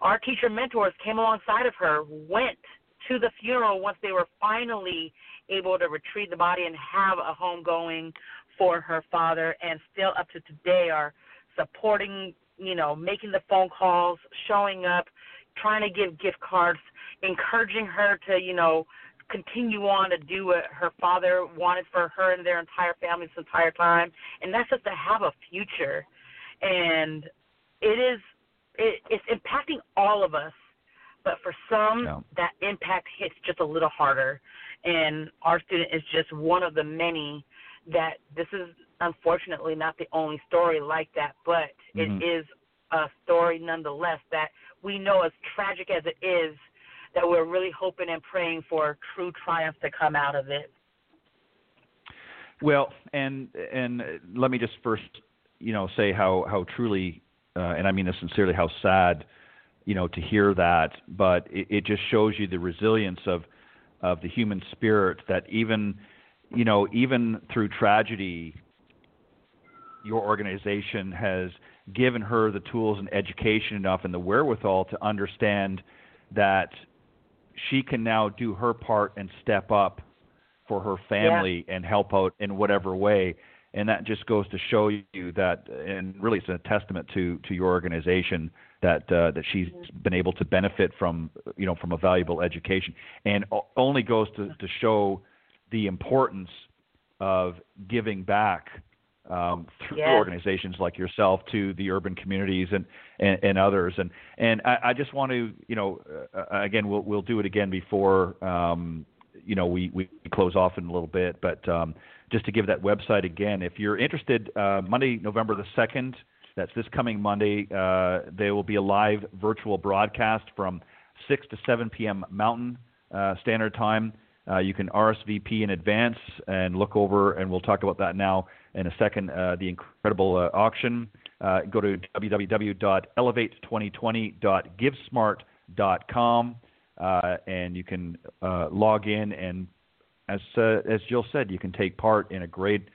our teacher mentors came alongside of her went to the funeral once they were finally able to retrieve the body and have a home going for her father. And still up to today are supporting you know making the phone calls showing up trying to give gift cards encouraging her to you know continue on to do what her father wanted for her and their entire family this entire time and that's just to have a future and it is it, it's impacting all of us but for some Yeah. that impact hits just a little harder and our student is just one of the many that this is unfortunately not the only story like that but Mhm. it is a story nonetheless that we know as tragic as it is that we're really hoping and praying for true triumph to come out of it Well, and and let me just first, you know, say how how truly, uh, and I mean this sincerely, how sad, you know, to hear that. But it, it just shows you the resilience of of the human spirit that even, you know, even through tragedy, your organization has given her the tools and education enough and the wherewithal to understand that she can now do her part and step up for her family yeah. and help out in whatever way. And that just goes to show you that, and really, it's a testament to to your organization that uh, that she's been able to benefit from, you know, from a valuable education, and only goes to to show the importance of giving back um, through yes. organizations like yourself to the urban communities and, and, and others. And and I, I, just want to you know uh, again we'll we'll do it again before um, you know we, we close off in a little bit, but um, just to give that website again, if you're interested, uh, Monday November the second. That's this coming Monday. Uh, there will be a live virtual broadcast from 6 to 7 p.m. Mountain uh, Standard Time. Uh, you can RSVP in advance and look over, and we'll talk about that now in a second. Uh, the incredible uh, auction. Uh, go to www.elevate2020.givesmart.com, uh, and you can log in. And as as Jill said, you can take part in a great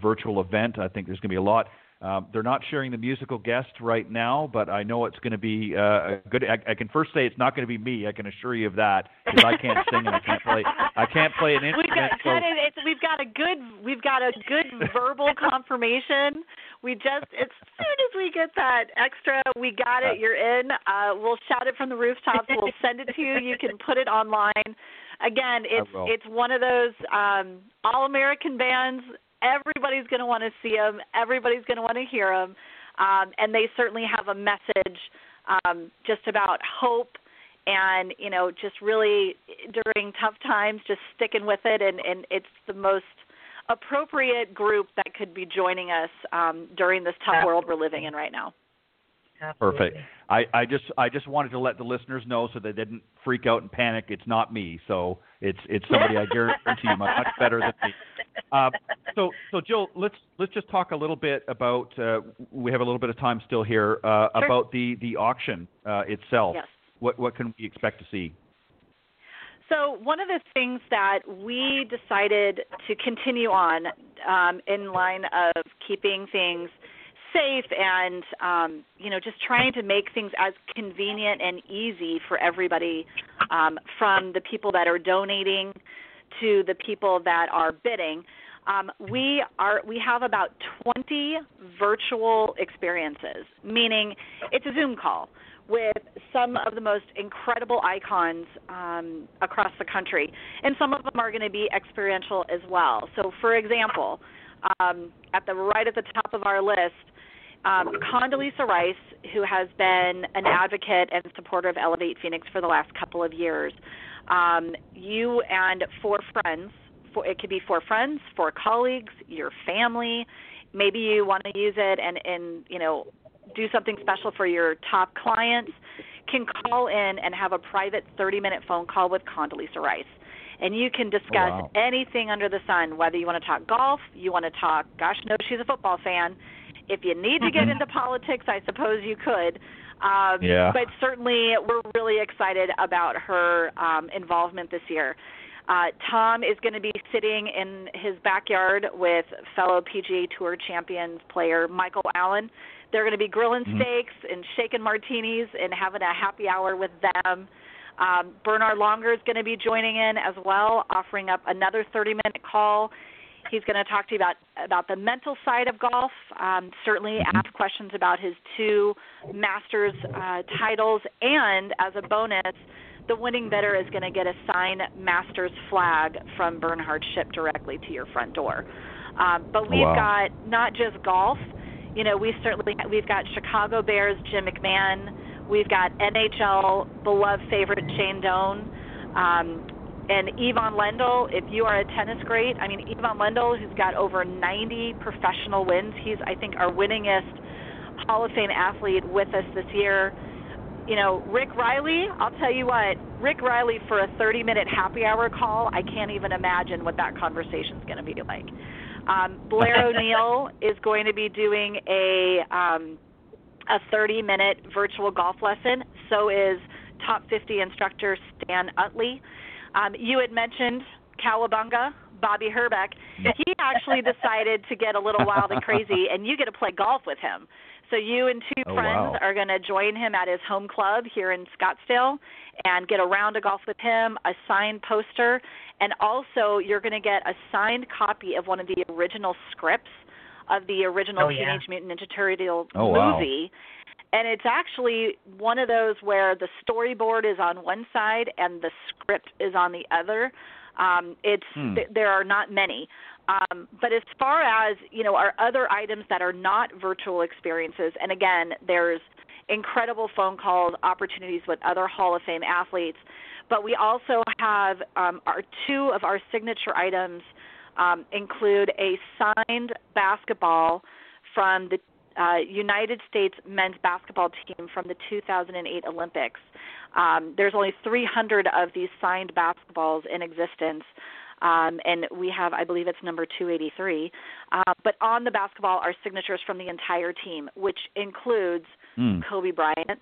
virtual event. I think there's going to be a lot. Um, they're not sharing the musical guest right now, but I know it's going to be uh, a good. I, I can first say it's not going to be me. I can assure you of that because I can't sing and I can't play. I can't play an instrument. We've got, so. it's, we've got a good we've got a good verbal [laughs] confirmation. We just as soon as we get that extra, we got it. You're in. Uh, we'll shout it from the rooftops. We'll send it to you. You can put it online. Again, it's it's one of those um, all American bands everybody's going to want to see them. Everybody's going to want to hear them, um, and they certainly have a message um, just about hope and you know just really during tough times, just sticking with it. And, and it's the most appropriate group that could be joining us um, during this tough world we're living in right now. Absolutely. Perfect. I, I just I just wanted to let the listeners know so they didn't freak out and panic. It's not me, so it's it's somebody I guarantee you much better than me. Uh, so so Jill, let's let's just talk a little bit about. Uh, we have a little bit of time still here uh, sure. about the the auction uh, itself. Yes. What what can we expect to see? So one of the things that we decided to continue on um, in line of keeping things safe and um, you know just trying to make things as convenient and easy for everybody um, from the people that are donating to the people that are bidding. Um, we are we have about 20 virtual experiences meaning it's a zoom call with some of the most incredible icons um, across the country. And some of them are going to be experiential as well. So for example um, at the right at the top of our list um, Condoleezza Rice, who has been an advocate and supporter of Elevate Phoenix for the last couple of years, um, you and four friends, for, it could be four friends, four colleagues, your family. Maybe you want to use it and, and you know do something special for your top clients. Can call in and have a private 30-minute phone call with Condoleezza Rice and you can discuss oh, wow. anything under the sun whether you want to talk golf you want to talk gosh no she's a football fan if you need to get mm-hmm. into politics, I suppose you could. Um, yeah. But certainly, we're really excited about her um, involvement this year. Uh, Tom is going to be sitting in his backyard with fellow PGA Tour champions player Michael Allen. They're going to be grilling mm-hmm. steaks and shaking martinis and having a happy hour with them. Um, Bernhard Langer is going to be joining in as well, offering up another 30-minute call He's going to talk to you about about the mental side of golf. Um, certainly, mm-hmm. ask questions about his two Masters uh, titles, and as a bonus, the winning bidder is going to get a signed Masters flag from Bernhard shipped directly to your front door. Um, but we've wow. got not just golf. You know, we certainly we've got Chicago Bears Jim McMahon. We've got NHL beloved favorite Shane Doan. Um, and Ivan Lendl, if you are a tennis great, I mean Ivan Lendl, who's got over 90 professional wins, he's I think our winningest Hall of Fame athlete with us this year. You know, Rick Reilly, I'll tell you what, Rick Reilly for a 30-minute happy hour call, I can't even imagine what that conversation is going to be like. Um, Blair [laughs] O'Neal is going to be doing a um, a 30-minute virtual golf lesson. So is top 50 instructor Stan Utley. Um, you had mentioned Cowabunga, Bobby Herbeck, he actually [laughs] decided to get a little wild and crazy, and you get to play golf with him. So you and two Oh, friends wow. are going to join him at his home club here in Scottsdale and get a round of golf with him, a signed poster, and also you're going to get a signed copy of one of the original scripts of the original Oh, yeah. Teenage Mutant Ninja Turtle Oh, wow. And it's actually one of those where the storyboard is on one side and the script is on the other. Um, it's Hmm. th- there are not many. Um, but as far as you know, our other items that are not virtual experiences, and again, there's incredible phone calls, opportunities with other Hall of Fame athletes. But we also have um, our two of our signature items um, include a signed basketball from the uh, United States men's basketball team from the 2008 Olympics. Um, there's only 300 of these signed basketballs in existence. Um, and we have, I believe it's number 283. Uh, but on the basketball are signatures from the entire team, which includes Hmm. Kobe Bryant.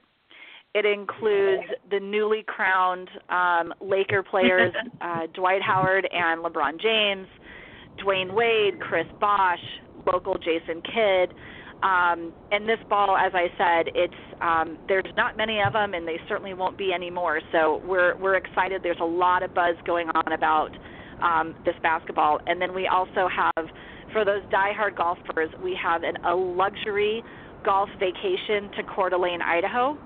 It includes the newly crowned um, Laker players, [laughs] uh, Dwight Howard and LeBron James, Dwyane Wade, Chris Bosh, local Jason Kidd. Um, and this ball, as I said, it's um, there's not many of them, and they certainly won't be any more. So we're we're excited. There's a lot of buzz going on about um, this basketball, and then we also have for those diehard golfers, we have an, a luxury golf vacation to Coeur d'Alene, Idaho,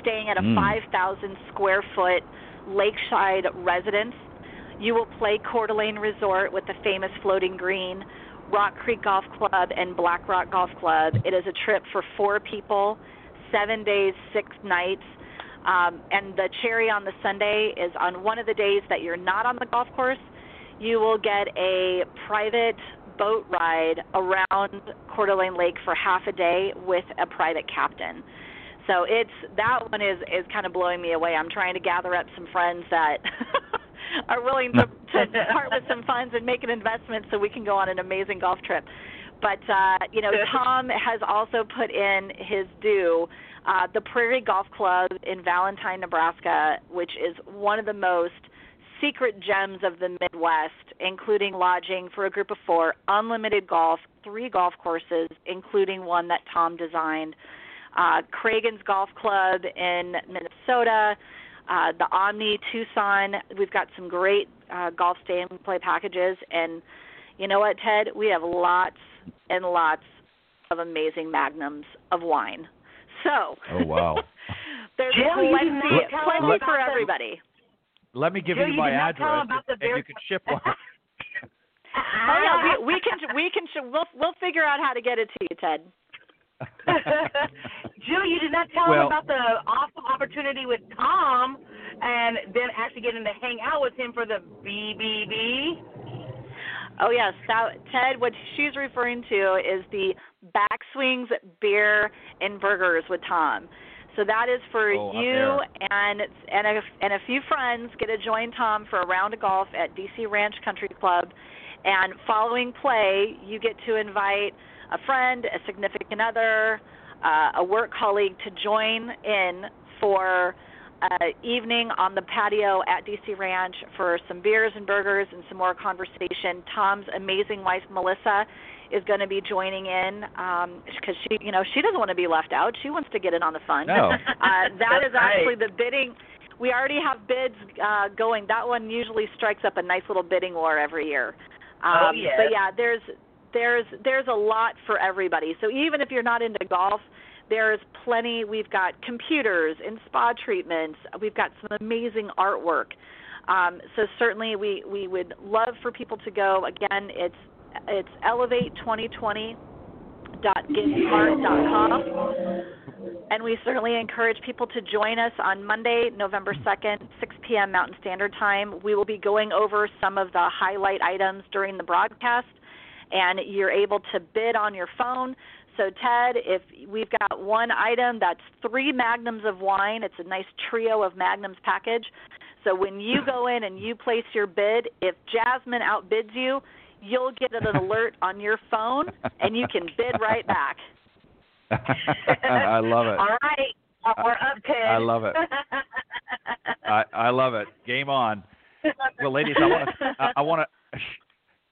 staying at a Mm. 5,000 square foot lakeside residence. You will play Coeur d'Alene Resort with the famous floating green, Rock Creek Golf Club, and Black Rock Golf Club. It is a trip for four people, seven days, six nights. Um, and the cherry on the Sunday is on one of the days that you're not on the golf course, you will get a private boat ride around Coeur d'Alene Lake for half a day with a private captain. So it's that one is is kind of blowing me away. I'm trying to gather up some friends that [laughs] [laughs] are willing to, [laughs] to part with some funds and make an investment so we can go on an amazing golf trip. But uh, you know, Tom has also put in his due. Uh, the Prairie Golf Club in Valentine, Nebraska, which is one of the most secret gems of the Midwest, including lodging for a group of four, unlimited golf, three golf courses, including one that Tom designed. Uh, Cragun's Golf Club in Minnesota, uh, the Omni Tucson. We've got some great uh, golf stay and play packages, and you know what, Ted? We have lots and lots of amazing magnums of wine. So, Oh, wow. [laughs] there's Jill, plenty, did not tell plenty them for about everybody. Let me give Jill, you you my did not tell address, about the and you can ship [laughs] one. Oh yeah, we, we can we can we'll we'll figure out how to get it to you, Ted. [laughs] Jill, you did not tell Well- him about the awesome opportunity with Tom, and then actually getting to hang out with him for the BBB. Oh yes, that, Ted. What she's referring to is the backswings beer and burgers with Tom. So that is for Oh, you and and a, and a few friends get to join Tom for a round of golf at DC Ranch Country Club, and following play, you get to invite a friend, a significant other, uh, a work colleague to join in for uh, evening on the patio at DC Ranch for some beers and burgers and some more conversation. Tom's amazing wife Melissa is going to be joining in because she, you know, she doesn't want to be left out. She wants to get in on the fun. No. [laughs] Uh, That's actually right. the bidding. We already have bids uh, going. That one usually strikes up a nice little bidding war every year. Um, Oh, yes. But yeah, there's there's there's a lot for everybody. So even if you're not into golf, there's plenty. We've got computers and spa treatments. We've got some amazing artwork. Um, so certainly we we would love for people to go. Again, it's it's elevate2020.givesmart.com. And we certainly encourage people to join us on Monday, November 2nd, 6 p.m. Mountain Standard Time. We will be going over some of the highlight items during the broadcast, and you're able to bid on your phone. So, Ted, if we've got one item that's three magnums of wine, it's a nice trio of magnums package. So, when you go in and you place your bid, if Jazmine outbids you, you'll get an alert on your phone and you can bid right back. [laughs] I love it. All right, we're up, Ted. I love it. [laughs] I, I love it. Game on. [laughs] Well, ladies, I want to I, I want to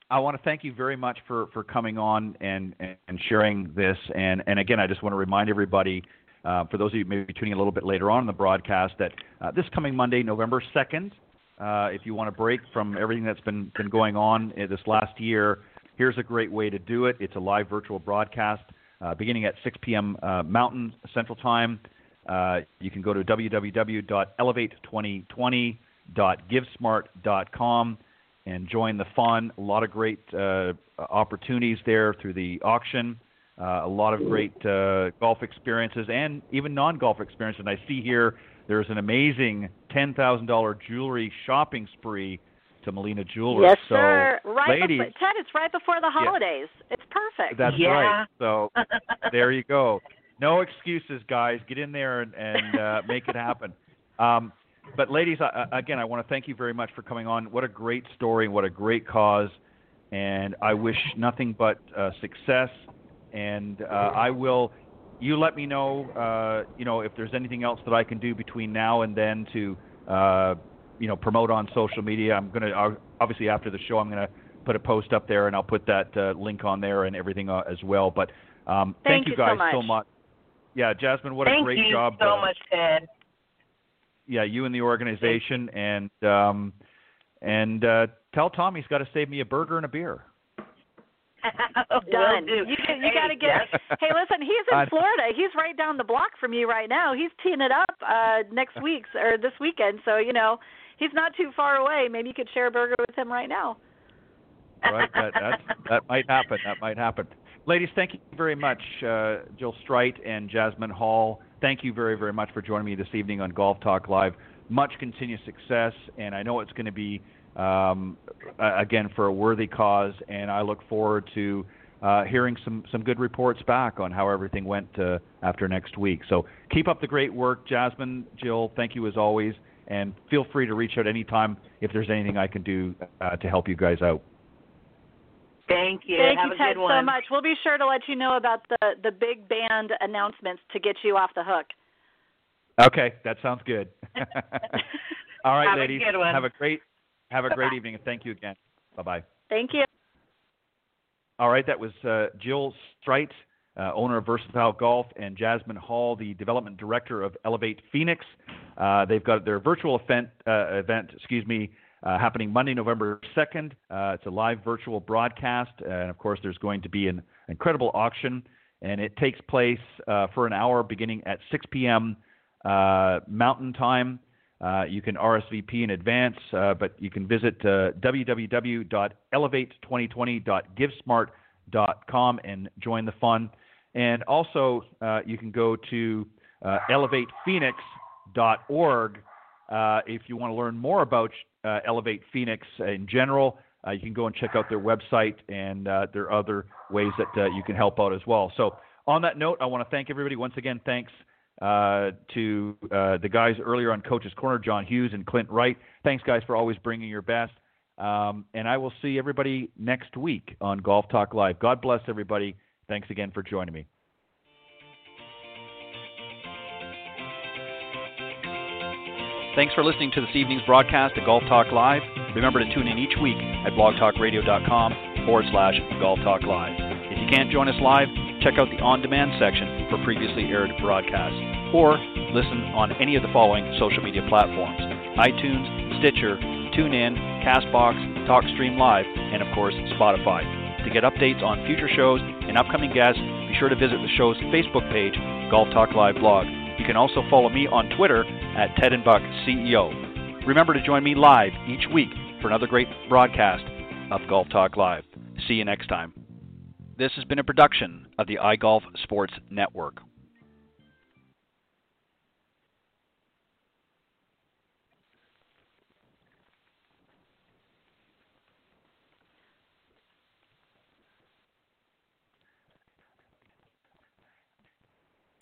I want to thank you very much for, for coming on and, and sharing this. And, and again, I just want to remind everybody, uh, for those of you maybe tuning in a little bit later on in the broadcast, that uh, this coming Monday, November 2nd, uh, if you want to break from everything that's been, been going on this last year, here's a great way to do it. It's a live virtual broadcast uh, beginning at 6 p.m. Uh, Mountain Central Time. Uh, you can go to www.elevate2020.givesmart.com and join the fun. A lot of great uh, opportunities there through the auction. Uh, a lot of great uh, golf experiences and even non-golf experiences. And I see here there's an amazing $10,000 jewelry shopping spree to Molina Jewelers. Yes, so, sir. Right ladies, before, Ted, it's right before the holidays. Yeah. It's perfect. That's yeah. right. So [laughs] there you go. No excuses, guys. Get in there and, and uh, make it happen. Um, but ladies, uh, again, I want to thank you very much for coming on. What a great story! What a great cause! And I wish nothing but uh, success. And uh, I will. You let me know. Uh, you know if there's anything else that I can do between now and then to, uh, you know, promote on social media. I'm gonna obviously after the show, I'm gonna put a post up there, and I'll put that uh, link on there and everything as well. But um, thank, thank, you guys so much. so much. Yeah, Jazmine, what thank a great job. Thank you so much, Ted yeah, you and the organization, and um, and uh, tell Tom he's got to save me a burger and a beer. [laughs] Done. You, you got to get. hey, listen, he's in [laughs] Florida. He's right down the block from you right now. He's teeing it up uh next [laughs] week or this weekend. So you know, he's not too far away. Maybe you could share a burger with him right now. Right, that that, that might happen. That might happen. Ladies, thank you very much, uh, Jill Strite and Jazmine Hall thank you very, very much for joining me this evening on Golf Talk Live. Much continued success, and I know it's going to be, um, again, for a worthy cause, and I look forward to uh, hearing some, some good reports back on how everything went uh, after next week. So keep up the great work, Jazmine, Jill. Thank you as always, and feel free to reach out anytime if there's anything I can do uh, to help you guys out. Thank you. Thank Have you, a Ted, good one. so much. We'll be sure to let you know about the the big band announcements to get you off the hook. Okay, that sounds good. [laughs] All right, have ladies. A good one. Have a great have a great Bye-bye. evening, and thank you again. Bye bye. Thank you. All right, that was uh, Jill Strite, uh, owner of Versatile Golf, and Jazmine Hall, the development director of Elevate Phoenix. Uh, they've got their virtual event, uh, event, excuse me, uh, happening Monday, November 2nd. Uh, it's a live virtual broadcast, and of course, there's going to be an incredible auction, and it takes place uh, for an hour beginning at 6 p.m. Uh, Mountain Time. Uh, you can RSVP in advance, uh, but you can visit www.elevate2020.givesmart.com and join the fun. And also, you can go to elevatephoenix.org if you want to learn more about uh, Elevate Phoenix in general, uh, you can go and check out their website, and uh, there are other ways that uh, you can help out as well. So, on that note, I want to thank everybody once again. Thanks uh, to the guys earlier on Coach's Corner, John Hughes and Clint Wright. Thanks, guys, for always bringing your best. Um, and I will see everybody next week on Golf Talk Live. God bless everybody. Thanks again for joining me. Thanks for listening to this evening's broadcast of Golf Talk Live. Remember to tune in each week at blogtalkradio.com forward slash Golf Talk Live. If you can't join us live, check out the on demand section for previously aired broadcasts, or listen on any of the following social media platforms iTunes, Stitcher, TuneIn, Castbox, TalkStream Live, and of course, Spotify. To get updates on future shows and upcoming guests, be sure to visit the show's Facebook page, Golf Talk Live blog. You can also follow me on Twitter at Ted and Buck CEO. Remember to join me live each week for another great broadcast of Golf Talk Live. See you next time. This has been a production of the iGolf Sports Network.